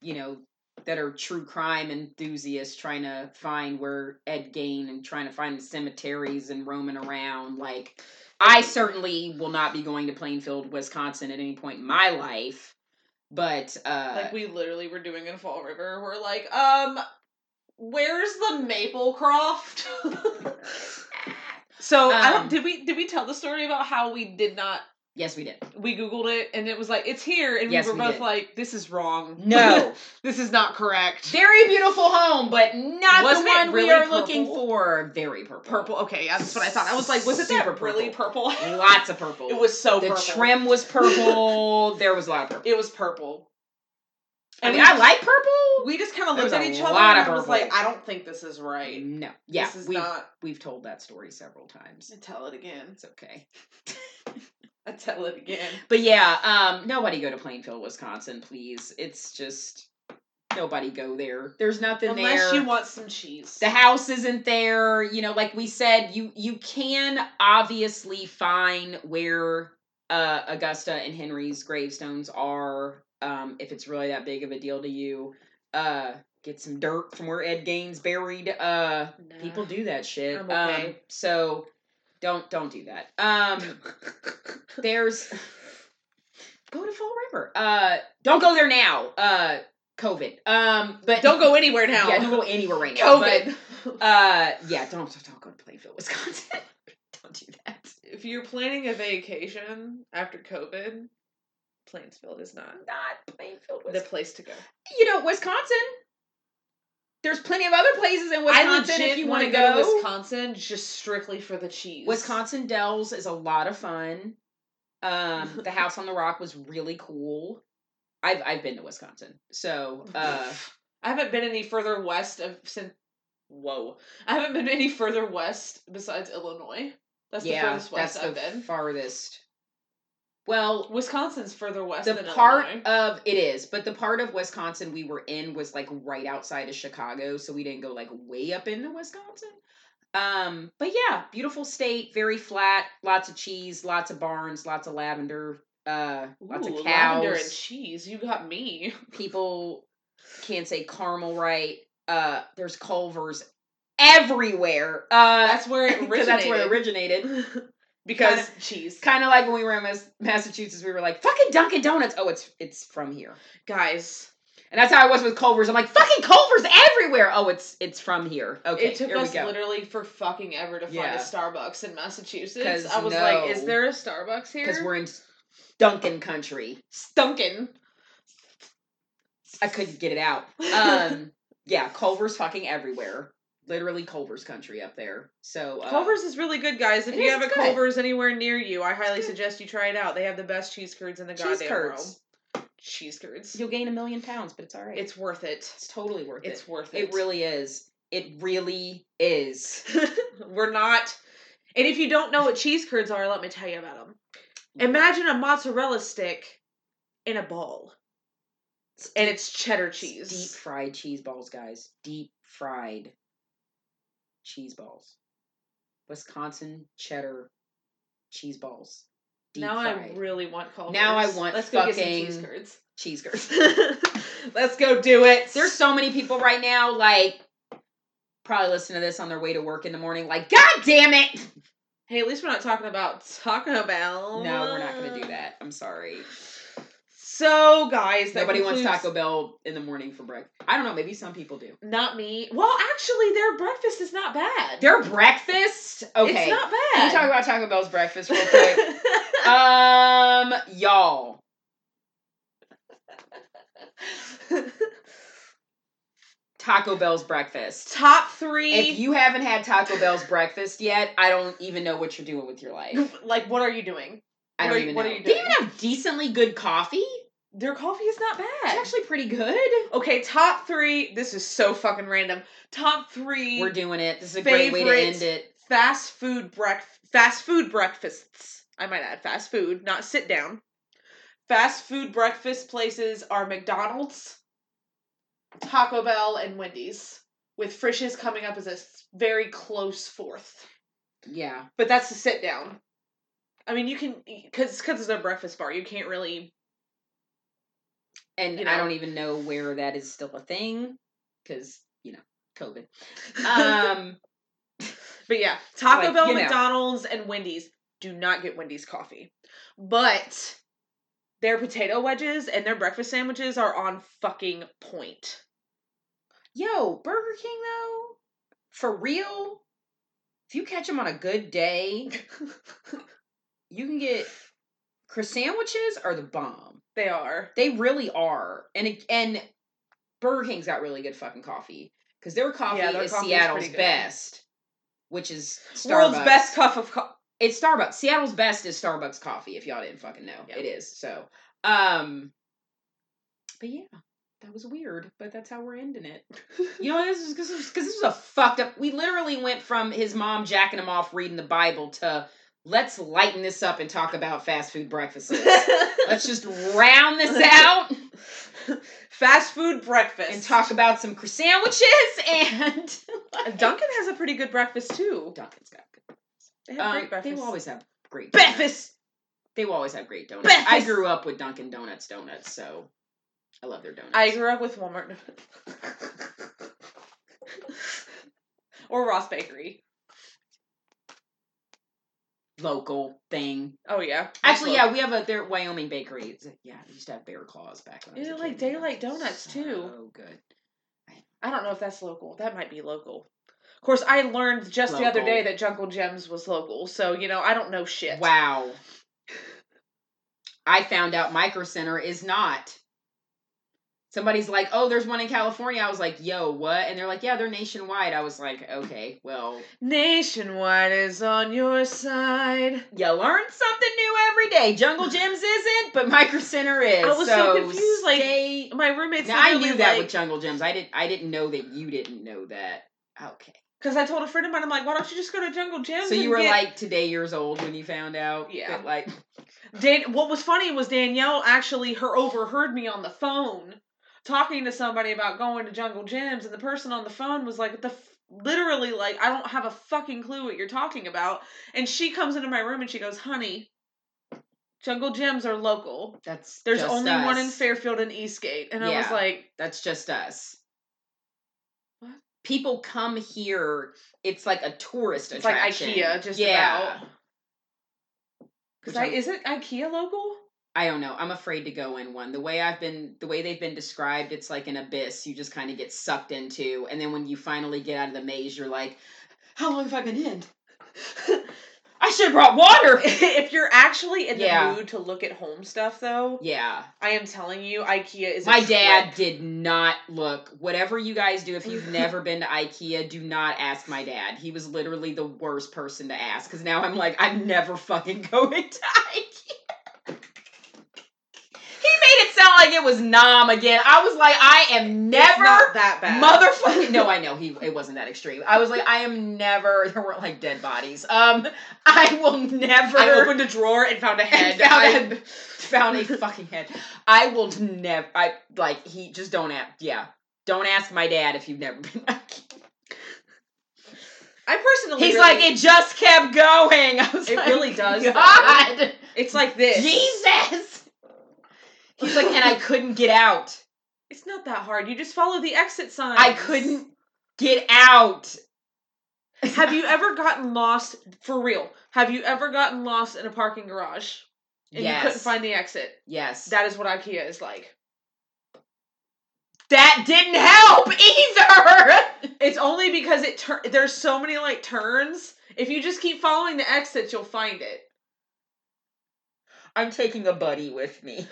you know, that are true crime enthusiasts trying to find where Ed Gein and trying to find the cemeteries and roaming around. Like, I certainly will not be going to Plainfield, Wisconsin at any point in my life. But uh like we literally were doing in Fall River. We're like, um, where's the Maplecroft? *laughs* so I Um, don't. Did we did we tell the story about how we did not? Yes, we did. We googled it and it was like it's here, and Yes, we were we both did. like, this is wrong. No. *laughs* this is not correct. Very beautiful home, but not Wasn't the one we really are looking for. Very purple. Purple. Okay, yeah, that's what I thought. I was like, was it Super that really purple? *laughs* Lots of purple. it was so the purple. trim was purple. *laughs* there was a lot of purple. It was purple. I mean, we I like purple. We just kind of looked at each other and I was like, I don't think this is right. No, yeah, this is we've not. we've told that story several times. I tell it again. It's okay. *laughs* I tell it again. But yeah, um, nobody go to Plainfield, Wisconsin, please. It's just nobody go there. There's nothing there. Unless there. you want some cheese. the house isn't there you know like we said you you can obviously find where uh augusta and henry's gravestones are um if it's really that big of a deal to you uh get some dirt from where ed gein's buried uh Nah. people do that shit I'm okay. um so don't don't do that um *laughs* there's go to fall river uh don't go there now uh covid um but Don't go anywhere now. yeah, don't go anywhere right now. COVID. But, *laughs* uh, yeah, don't don't go to Plainfield, Wisconsin. *laughs* don't do that. if you're planning a vacation after COVID, Plainsfield is not Not Plainfield, Wisconsin. the place to go. You know, Wisconsin. There's plenty of other places in Wisconsin if you want to go to Wisconsin just strictly for the cheese. Wisconsin Dells is a lot of fun. Um, the *laughs* House on the Rock was really cool. I've I've been to Wisconsin, so uh, I haven't been any further west of since. Whoa, I haven't been any further west besides Illinois. That's the yeah, furthest west that's I've the been. farthest. Well, Wisconsin's further west the part Illinois. of it is but the part of wisconsin we were in was like right outside of chicago so we didn't go like way up into wisconsin um but yeah beautiful state very flat lots of cheese lots of barns lots of lavender Uh, lots Ooh, of lavender and cows. cheese. You got me. *laughs* People can't say caramel right. Uh, there's Culver's everywhere. Uh, That's where it *laughs* 'cause that's where it originated. *laughs* because Kinda- cheese. kind of like when we were in Mas- Massachusetts, we were like, "Fucking Dunkin' Donuts." Oh, it's it's from here, Guys, and that's how I was with Culver's. I'm like, "Fucking Culver's everywhere." Oh, it's it's from here. Okay, it took us literally for fucking ever to find Yeah. a Starbucks in Massachusetts. I was like, is there a Starbucks here? because we're in Dunkin' country. Stunkin'. I couldn't get it out. Um, yeah, Culver's fucking everywhere. Literally Culver's country up there. So uh, Culver's is really good, guys. If you have a good. Culver's anywhere near you, I highly suggest you try it out. They have the best cheese curds in the cheese goddamn curds. world. Cheese curds. You'll gain a million pounds, but it's all right. It's worth it. it's totally worth it. It's worth it. It really is. It really is. *laughs* We're not. And if you don't know what cheese curds are, let me tell you about them. Imagine a mozzarella stick in a ball, and it's cheddar It's cheese. Deep fried cheese balls, guys. Deep fried cheese balls. Wisconsin cheddar cheese balls. Now fried. I really want Culver's. Now I want Let's go get some cheese curds. cheese curds. *laughs* Let's go do it. There's so many people right now, like, probably listening to this on their way to work in the morning, like, God damn it! Hey, at least we're not talking about Taco Bell. No, we're not going to do that. I'm sorry. So, guys, Nobody wants Taco Bell in the morning for breakfast. I don't know. Maybe some people do. Not me. Well, actually, their breakfast is not bad. Their breakfast? Okay. It's not Can bad. we talk about Taco Bell's breakfast real quick? *laughs* um, y'all. Taco Bell's breakfast. Top three. If you haven't had Taco Bell's breakfast yet, I don't even know what you're doing with your life. like, what are you doing? I What don't are you- even what know. are you They even have decently good coffee. Their coffee is not bad. It's actually pretty good. okay, top three. This is so fucking random. Top three We're doing it. This is a great way to end it. fast food break fast food breakfasts. I might add fast food, not sit down. Fast food breakfast places are McDonald's, Taco Bell, and Wendy's, with Frisch's coming up as a very close fourth. Yeah. But that's the sit down. I mean, you can because because it's a breakfast bar. You can't really. And You I don't even know where that is still a thing because, you know, COVID. *laughs* Um, *laughs* But yeah, Taco Like, Bell, you know. McDonald's, and Wendy's do not get Wendy's coffee. But their potato wedges and their breakfast sandwiches are on fucking point. yo, Burger King, though, for real, if you catch them on a good day, *laughs* you can get. Chris sandwiches are the bomb. They are. They really are. And it, and Burger King's got really good fucking coffee because their coffee Yeah, their is Seattle's best, which is Starbucks. World's best cup of coffee. It's Starbucks. Seattle's best is Starbucks coffee. If y'all didn't fucking know, Yeah. it is. So, um, but yeah, that was weird. But that's how we're ending it. *laughs* You know, this is because this was a fucked up. We literally went from his mom jacking him off reading the Bible to let's lighten this up and talk about fast food breakfasts. *laughs* let's just round this out *laughs* Fast food breakfast. and talk about some sandwiches and *laughs* Dunkin' has a pretty good breakfast too. Dunkin's got good. They have Um, great they breakfast. will always have great donuts. breakfast. They will always have great donuts. I grew up with Dunkin' Donuts donuts, so I love their donuts. I grew up with Walmart. or Ross Bakery. Local thing. Oh yeah. Actually, yeah, we have a their Wyoming bakery. It's, yeah, they used to have bear claws back when Yeah, like. Daylight Donuts, too. Oh, good. I don't know if that's local. That might be local. Of course, I learned just the other day that Jungle Jim's was local. So you know, I don't know shit. Wow. I found out Micro Center is not. Somebody's like, "Oh, there's one in California." I was like, "Yo, what?" And they're like, "Yeah, they're nationwide." I was like, "Okay, well, Nationwide is on your side. you learn something new every day. Jungle Jim's isn't, but Micro Center is." I was so confused, like, stay- My roommate's now I knew that like, with Jungle Jim's. I didn't. I didn't know that you didn't know that. Okay. Because I told a friend of mine, I'm like, why don't you just go to Jungle Jim's? So you were get-" like today years old when you found out. Yeah. that, like Dan- what was funny was Danielle actually her overheard me on the phone talking to somebody about going to Jungle Jim's, and the person on the phone was like, "The f- literally like I don't have a fucking clue what you're talking about." And she comes into my room and she goes, "Honey." Jungle Jim's are local. That's There's only one in. Fairfield and Eastgate, and I was like, That's just us. What? People come here. It's like a tourist it's like. IKEA, just yeah. about. Is I'm- isn't IKEA local? I don't know. I'm afraid to go in one. The way I've been, the way they've been described, it's like an abyss. You just kind of get sucked into, and then when you finally get out of the maze, you're like, "How long have I been in? *laughs* I should have brought water." *laughs* if you're actually in the mood to look at home stuff, though, yeah, I am telling you, IKEA is. a my dad did not look. Whatever you guys do, if you've *laughs* never been to IKEA, do not ask my dad. He was literally the worst person to ask because now I'm like, I'm never fucking going to IKEA. He made it sound like it was Nam again. I was like, I am It's never not that bad. motherfucking. No, I know he. It wasn't that extreme. I was like, I am never. *laughs* There weren't like dead bodies. Um, I will never. I opened a drawer and found a head. found I- a- found a fucking head. I will never. I like he just don't ask. Yeah, don't ask my dad if you've never been. Like. I personally. He's really- like it just kept going. I was It like, really does, though. God, It's like this. Jesus. He's like, and I couldn't get out. It's not that hard. You just follow the exit signs. I couldn't get out. Have you ever gotten lost for real? Have you ever gotten lost in a parking garage and yes. you couldn't find the exit? yes. That is what IKEA is like. That didn't help either. It's only because it tur- there's so many like turns. If you just keep following the exits, you'll find it. I'm taking a buddy with me.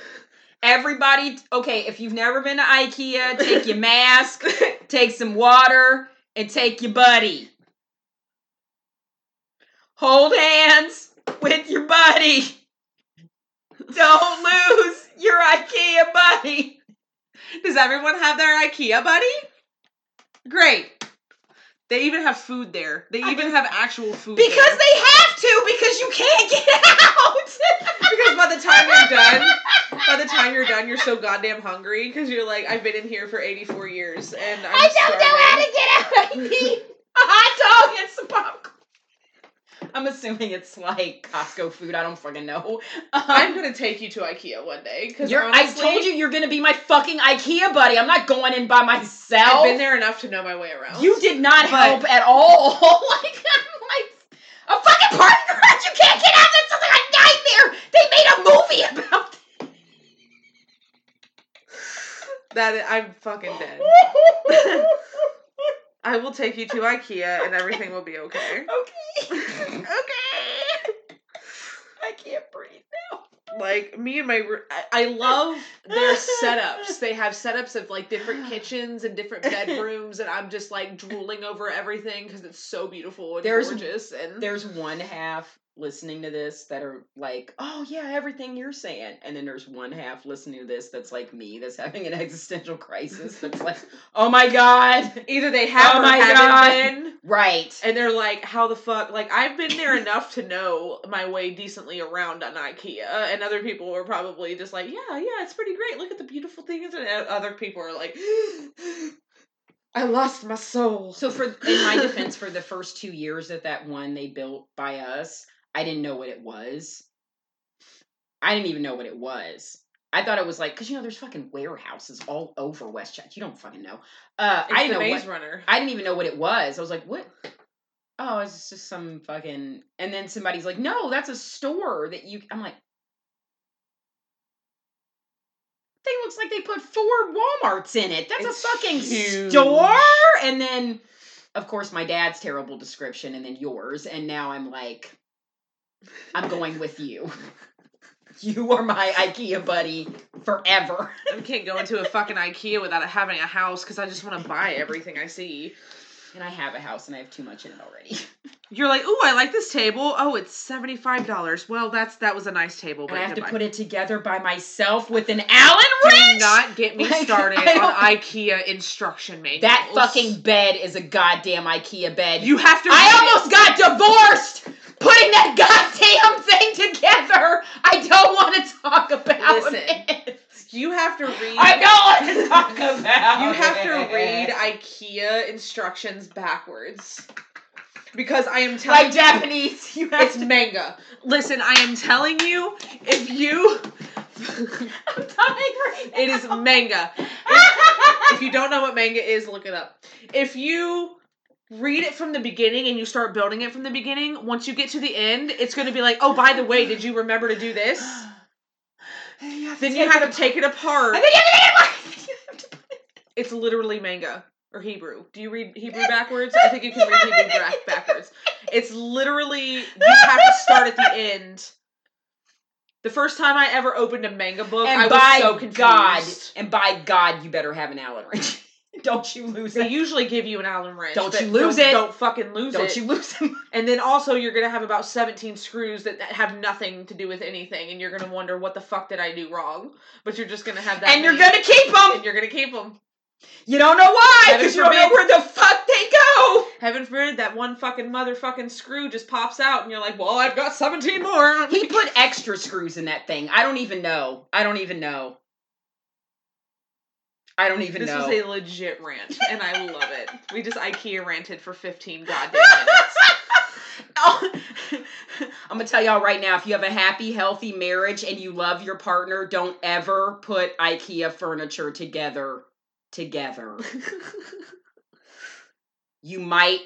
Everybody, okay, if you've never been to IKEA, *laughs* take your mask, take some water, and take your buddy. Hold hands with your buddy. Don't lose your IKEA buddy. Does everyone have their IKEA buddy? Great. They even have food there. They even do- have actual food Because there. they have to, because you can't get out. *laughs* because by the time you're done, by the time you're done, you're so goddamn hungry because you're like, I've been in here for 84 years and I'm I don't know how to get out. I *laughs* need a hot dog and some popcorn. *laughs* I'm assuming it's like Costco food. I don't fucking know. Um, I'm gonna take you to IKEA one day because I told you you're gonna be my fucking IKEA buddy. I'm not going in by myself. I've been there enough to know my way around. You did not But- help at all. *laughs* like, I'm like, a fucking parking garage. You can't get out. That's like a nightmare. They made a movie about *laughs* that I'm fucking dead. I will take you to IKEA and everything will be okay. *laughs* okay. okay. *laughs* I can't breathe now. Like me and my, I love their setups. *laughs* They have setups of like different *gasps* kitchens and different bedrooms, and I'm just like drooling over everything because it's so beautiful and There's- gorgeous. And There's one half listening to this that are like, oh yeah, everything you're saying. And then there's one half listening to this that's like me, that's *laughs* having an existential crisis. That's like, *laughs* oh my God. either they have Oh or my haven't God. been. Right. And they're like, how the fuck? Like, I've been there enough to know my way decently around on IKEA. And other people were probably just like, yeah, yeah, it's pretty great. Look at the beautiful things. And other people are like, *gasps* I lost my soul. So for in my defense, for the first two years that that one they built by us, I didn't know what it was. I didn't even know what it was. I thought it was like because you know there's fucking warehouses all over Westchester. You don't fucking know. Uh, It's I didn't the know Maze what, Runner. I didn't even know what it was. I was like, what? Oh, it's just some fucking. And then somebody's like, no, that's a store that you. I'm like, thing looks like they put four WalMarts in it. That's It's a fucking huge. store. And then, of course, my dad's terrible description, and then yours. And now I'm like, I'm going with you. You are my IKEA buddy forever. I can't go into a fucking IKEA without having a house because I just want to buy everything I see. And I have a house, and I have too much in it already. You're like, oh, I like this table. Oh, it's seventy five dollars. Well, that's that was a nice table, but And I have to put it together by myself with an Allen wrench. Do not get me *laughs* Like, started on IKEA instruction manuals. That fucking bed is a goddamn IKEA bed. You have to. I read it. almost got divorced putting that goddamn thing together. I don't want to talk about Listen, it. You have to read. I don't want *laughs* to talk about it. You have it. to read IKEA instructions backwards. because I am telling Like Japanese, you have it's to. manga. Listen, I am telling you, if you *laughs* I'm dying right it is manga. *laughs* If you don't know what manga is, look it up. If you read it from the beginning and you start building it from the beginning, once you get to the end, it's going to be like, "Oh, by the way, did you remember to do this?" *sighs* you Then you have to take it apart. And then you have to take it apart. You have to- It's literally manga or Hebrew. Do you read Hebrew *laughs* backwards? I think you can read Hebrew *laughs* backwards. It's literally you have to start at the end. The first time I ever opened a manga book, And I by was so confused. God, and by God, you better have an Allen wrench. Don't you lose it. They it. usually give you an Allen wrench. Don't you lose don't, it. Don't fucking lose it. Don't you lose it. *laughs* And then also you're gonna have about 17 screws that have nothing to do with anything, and you're gonna wonder what the fuck did I do wrong. But you're just gonna have that. And you're gonna keep them. and you're gonna keep them. You don't know why, because you don't know where the fuck they go. Heaven forbid that one fucking motherfucking screw just pops out, and you're like, well, I've got 17 more. He put extra screws in that thing. I don't even know. I don't even know. I don't even This know. This was a legit rant, and I love it. We just IKEA ranted for 15 goddamn minutes. *laughs* I'm gonna tell y'all right now if you have a happy, healthy marriage and you love your partner, don't ever put IKEA furniture together together. *laughs* You might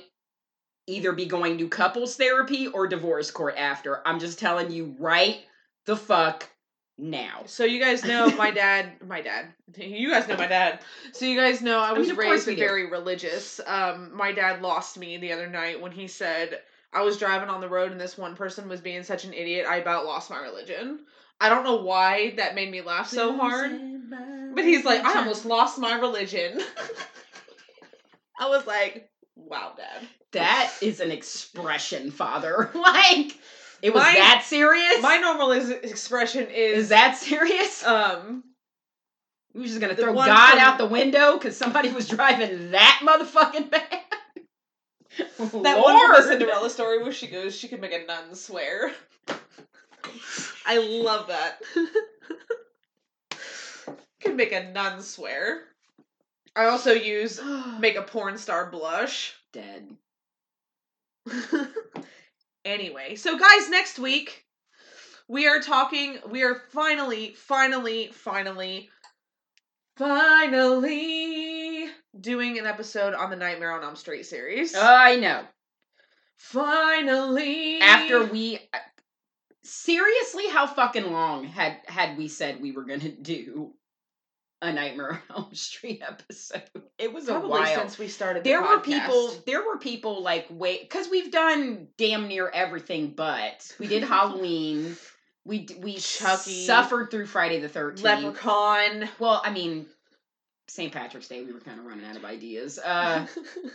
either be going to couples therapy or divorce court after. I'm just telling you right the fuck now. So you guys know my *laughs* dad, my dad. You guys know my dad. So you guys know I was mean, raised we do. very religious. Um, my dad lost me the other night when he said I was driving on the road and this one person was being such an idiot. I about lost my religion. I don't know why that made me laugh so hard, but he's like, I almost lost my religion. *laughs* I was like, wow, dad. That is an expression, father. *laughs* like, it was My- that serious? My normal is- expression is, is that serious? um we were just gonna throw God from- out the window because somebody was driving that motherfucking *laughs* bad. That one from the Cinderella story where she goes, she could make a nun swear. I love that. *laughs* could make a nun swear. I also use *sighs* make a porn star blush. dead. *laughs* anyway, so guys, next week we are talking. We are finally, finally, finally, finally doing an episode on the Nightmare on Elm Street series. I know. finally, After we uh, seriously, how fucking long had had we said we were gonna do a Nightmare *laughs* on Elm Street episode? It was a probably while. since we started. The there were people there were people like wait because we've done damn near everything but we did halloween we we Chucky. suffered through friday the 13th Leprechaun. well i mean st patrick's day we were kind of running out of ideas uh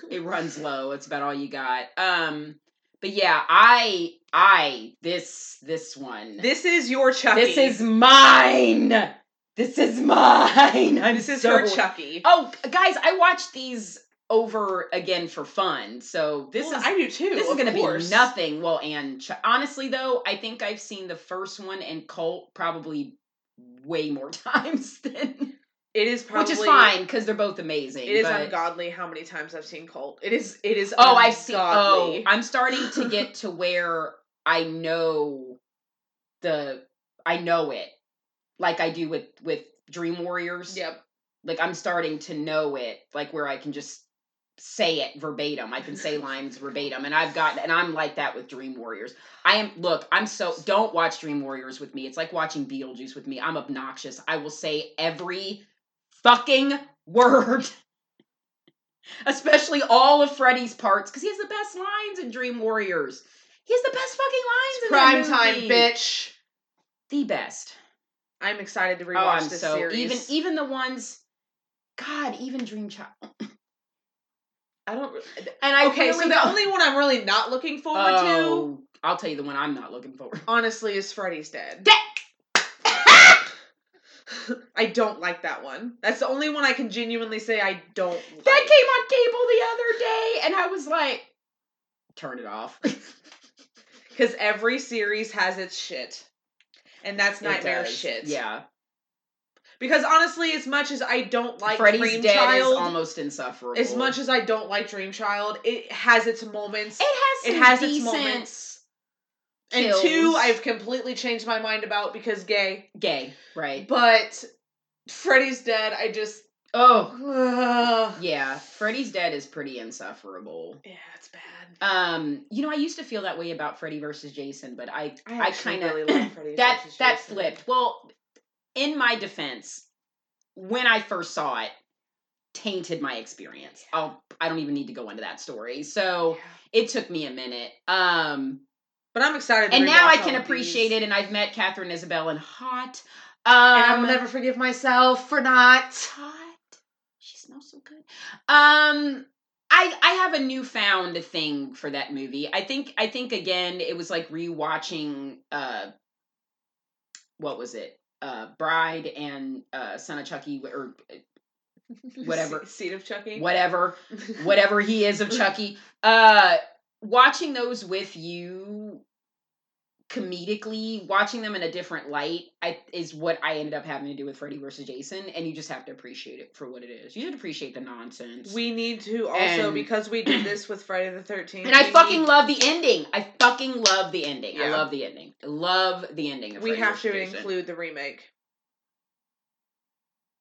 it *laughs* runs low it's about all you got um but yeah i i this this one this is your Chucky. this is mine this is mine I'm this is so her Chucky. Oh, guys, I watched these over again for fun. So this Well, is I do too. this is going to be nothing. Well, and Ch- honestly though, I think I've seen the first one and Cult probably way more *laughs* times than It is probably which is fine because they're both amazing. It is ungodly how many times I've seen Cult. It is. It is. Oh, I've seen. Oh. I'm starting to *laughs* get to where I know the I know it like I do with with Dream Warriors. Yep. like I'm starting to know it, like where I can just say it verbatim. I can say *laughs* lines verbatim, and I've got, and I'm like that with Dream Warriors. I am. Look, I'm so. Don't watch Dream Warriors with me. It's like watching Beetlejuice with me. I'm obnoxious. I will say every fucking *laughs* word. Especially all of Freddy's parts, because he has the best lines in Dream Warriors. He has the best fucking lines in Prime time, bitch. The best. I'm excited to rewatch Oh, I'm this so series. even even the ones. God, even Dream Child. *laughs* I don't. And I okay, so the don't- only one I'm really not looking forward to, Oh, I'll tell you the one I'm not looking forward. honestly, is Freddy's Dead. that *laughs* I don't like that one. That's the only one I can genuinely say I don't. Like. That came on cable the other day, and I was like, turn it off. *laughs* because every series has its shit, and that's nightmare shit. Yeah. Because honestly, as much as I don't like Freddy's Dream dead Child, is almost insufferable. as much as I don't like Dream Child, it has its moments. it has, it has its moments. And two, I've completely changed my mind about because gay. gay, right? But Freddy's dead. I just. Oh, *sighs* yeah. Freddy's dead is pretty insufferable. yeah, it's bad. Um, you know, I used to feel that way about Freddy versus Jason, but I, I, I, kind of really love *clears throat* Freddy that that Jason. flipped. Well, in my defense, when I first saw it, tainted my experience. I'll I don't even need to go into that story. So Yeah. it took me a minute. Um, But I'm excited. And now I can appreciate these. it, and I've met Katharine Isabelle and hot. Um, And I will never forgive myself for not. hot. Smells so good. Um, I I have a newfound thing for that movie. I think I think again it was like rewatching. Uh, what was it? Uh, Bride and uh, Son of Chucky or *laughs* Whatever. Se- Seed of Chucky. whatever *laughs* whatever he is of Chucky. Uh, watching those with you comedically watching them in a different light I, is what I ended up having to do with Freddy versus Jason, and you just have to appreciate it for what it is. You should appreciate the nonsense. We need to also And- because we did this with Friday the Thirteenth. and I fucking love the ending. I fucking love the ending. I love the ending. I love the ending. Of We Freddy have to Jason. include the remake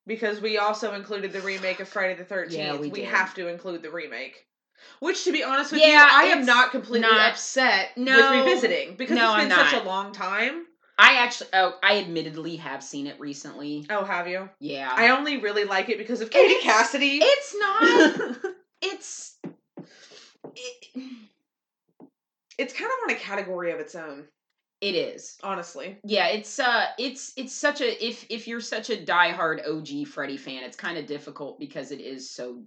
because we also included the remake of Friday the Thirteenth. Yeah, we we have to include the remake. Which, to be honest with Yeah, you, I am not completely not- upset No. with revisiting because No, it's been I'm such not. a long time. I actually, oh, I admittedly have seen it recently. Oh, have you? Yeah, I only really like it because of Katie It's- Cassidy. it's not. *laughs* it's. It, it's kind of on a category of its own, it is. honestly. Yeah, it's uh it's it's such a if if you're such a diehard OG Freddy fan, it's kind of difficult because it is so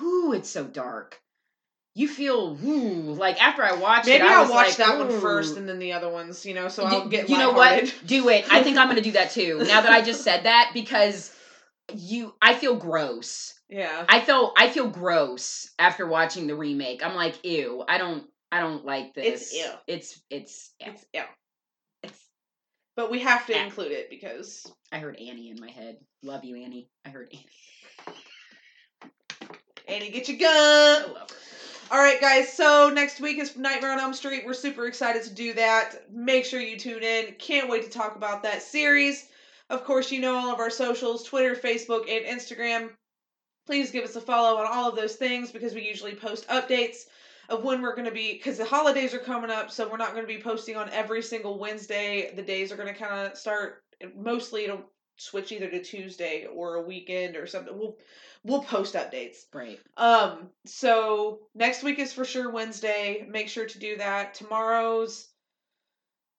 whoo, it's so dark. You feel whoo, like after I watched Maybe it, I I'll was watch like, that one first and then the other ones, you know, so I'll get you know what? Do it. I think I'm gonna do that *laughs* too. Now that I just said that because you I feel gross. Yeah. I feel I feel gross after watching the remake. I'm like, ew, I don't I don't like this. It's ew. It's it's ew. It's yeah. it's But we have to include it because I heard Annie in my head. Love you, Annie. I heard Annie. Annie, get your gun. All right, guys. So next week is Nightmare on Elm Street. We're super excited to do that. Make sure you tune in. Can't wait to talk about that series. Of course, you know all of our socials: Twitter, Facebook, and Instagram. Please give us a follow on all of those things because we usually post updates of when we're going to be because the holidays are coming up so we're not going to be posting on every single wednesday the days are going to kind of start mostly it'll switch either to tuesday or a weekend or something we'll we'll post updates Right. um so next week is for sure wednesday make sure to do that tomorrow's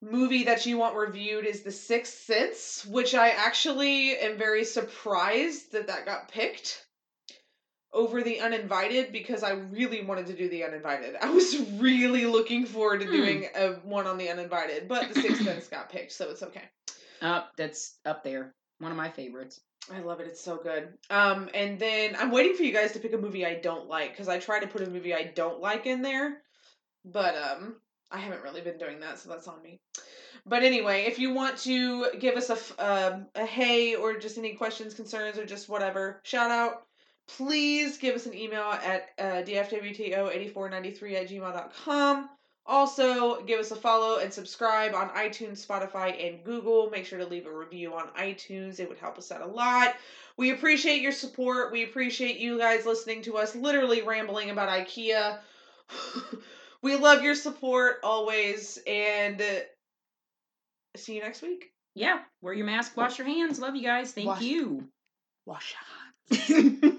movie that you want reviewed is the sixth sense which i actually am very surprised that that got picked over the uninvited because I really wanted to do the uninvited. I was really looking forward to Hmm. doing a one on the uninvited, but the Sixth Sense got picked, so it's okay. Uh, that's up there. One of my favorites. I love it. It's so good. Um, and then I'm waiting for you guys to pick a movie I don't like because I try to put a movie I don't like in there, but um, I haven't really been doing that, so that's on me. But anyway, if you want to give us a um, a hey or just any questions, concerns, or just whatever, shout out. Please give us an email at uh, dfwto8493 at gmail.com. Also, give us a follow and subscribe on iTunes, Spotify, and Google. Make sure to leave a review on iTunes. It would help us out a lot. We appreciate your support. We appreciate you guys listening to us literally rambling about IKEA. *laughs* we love your support always. And uh, see you next week. Yeah. Wear your mask. Wash your hands. Love you guys. Thank Wash- you. Wash your hands. *laughs*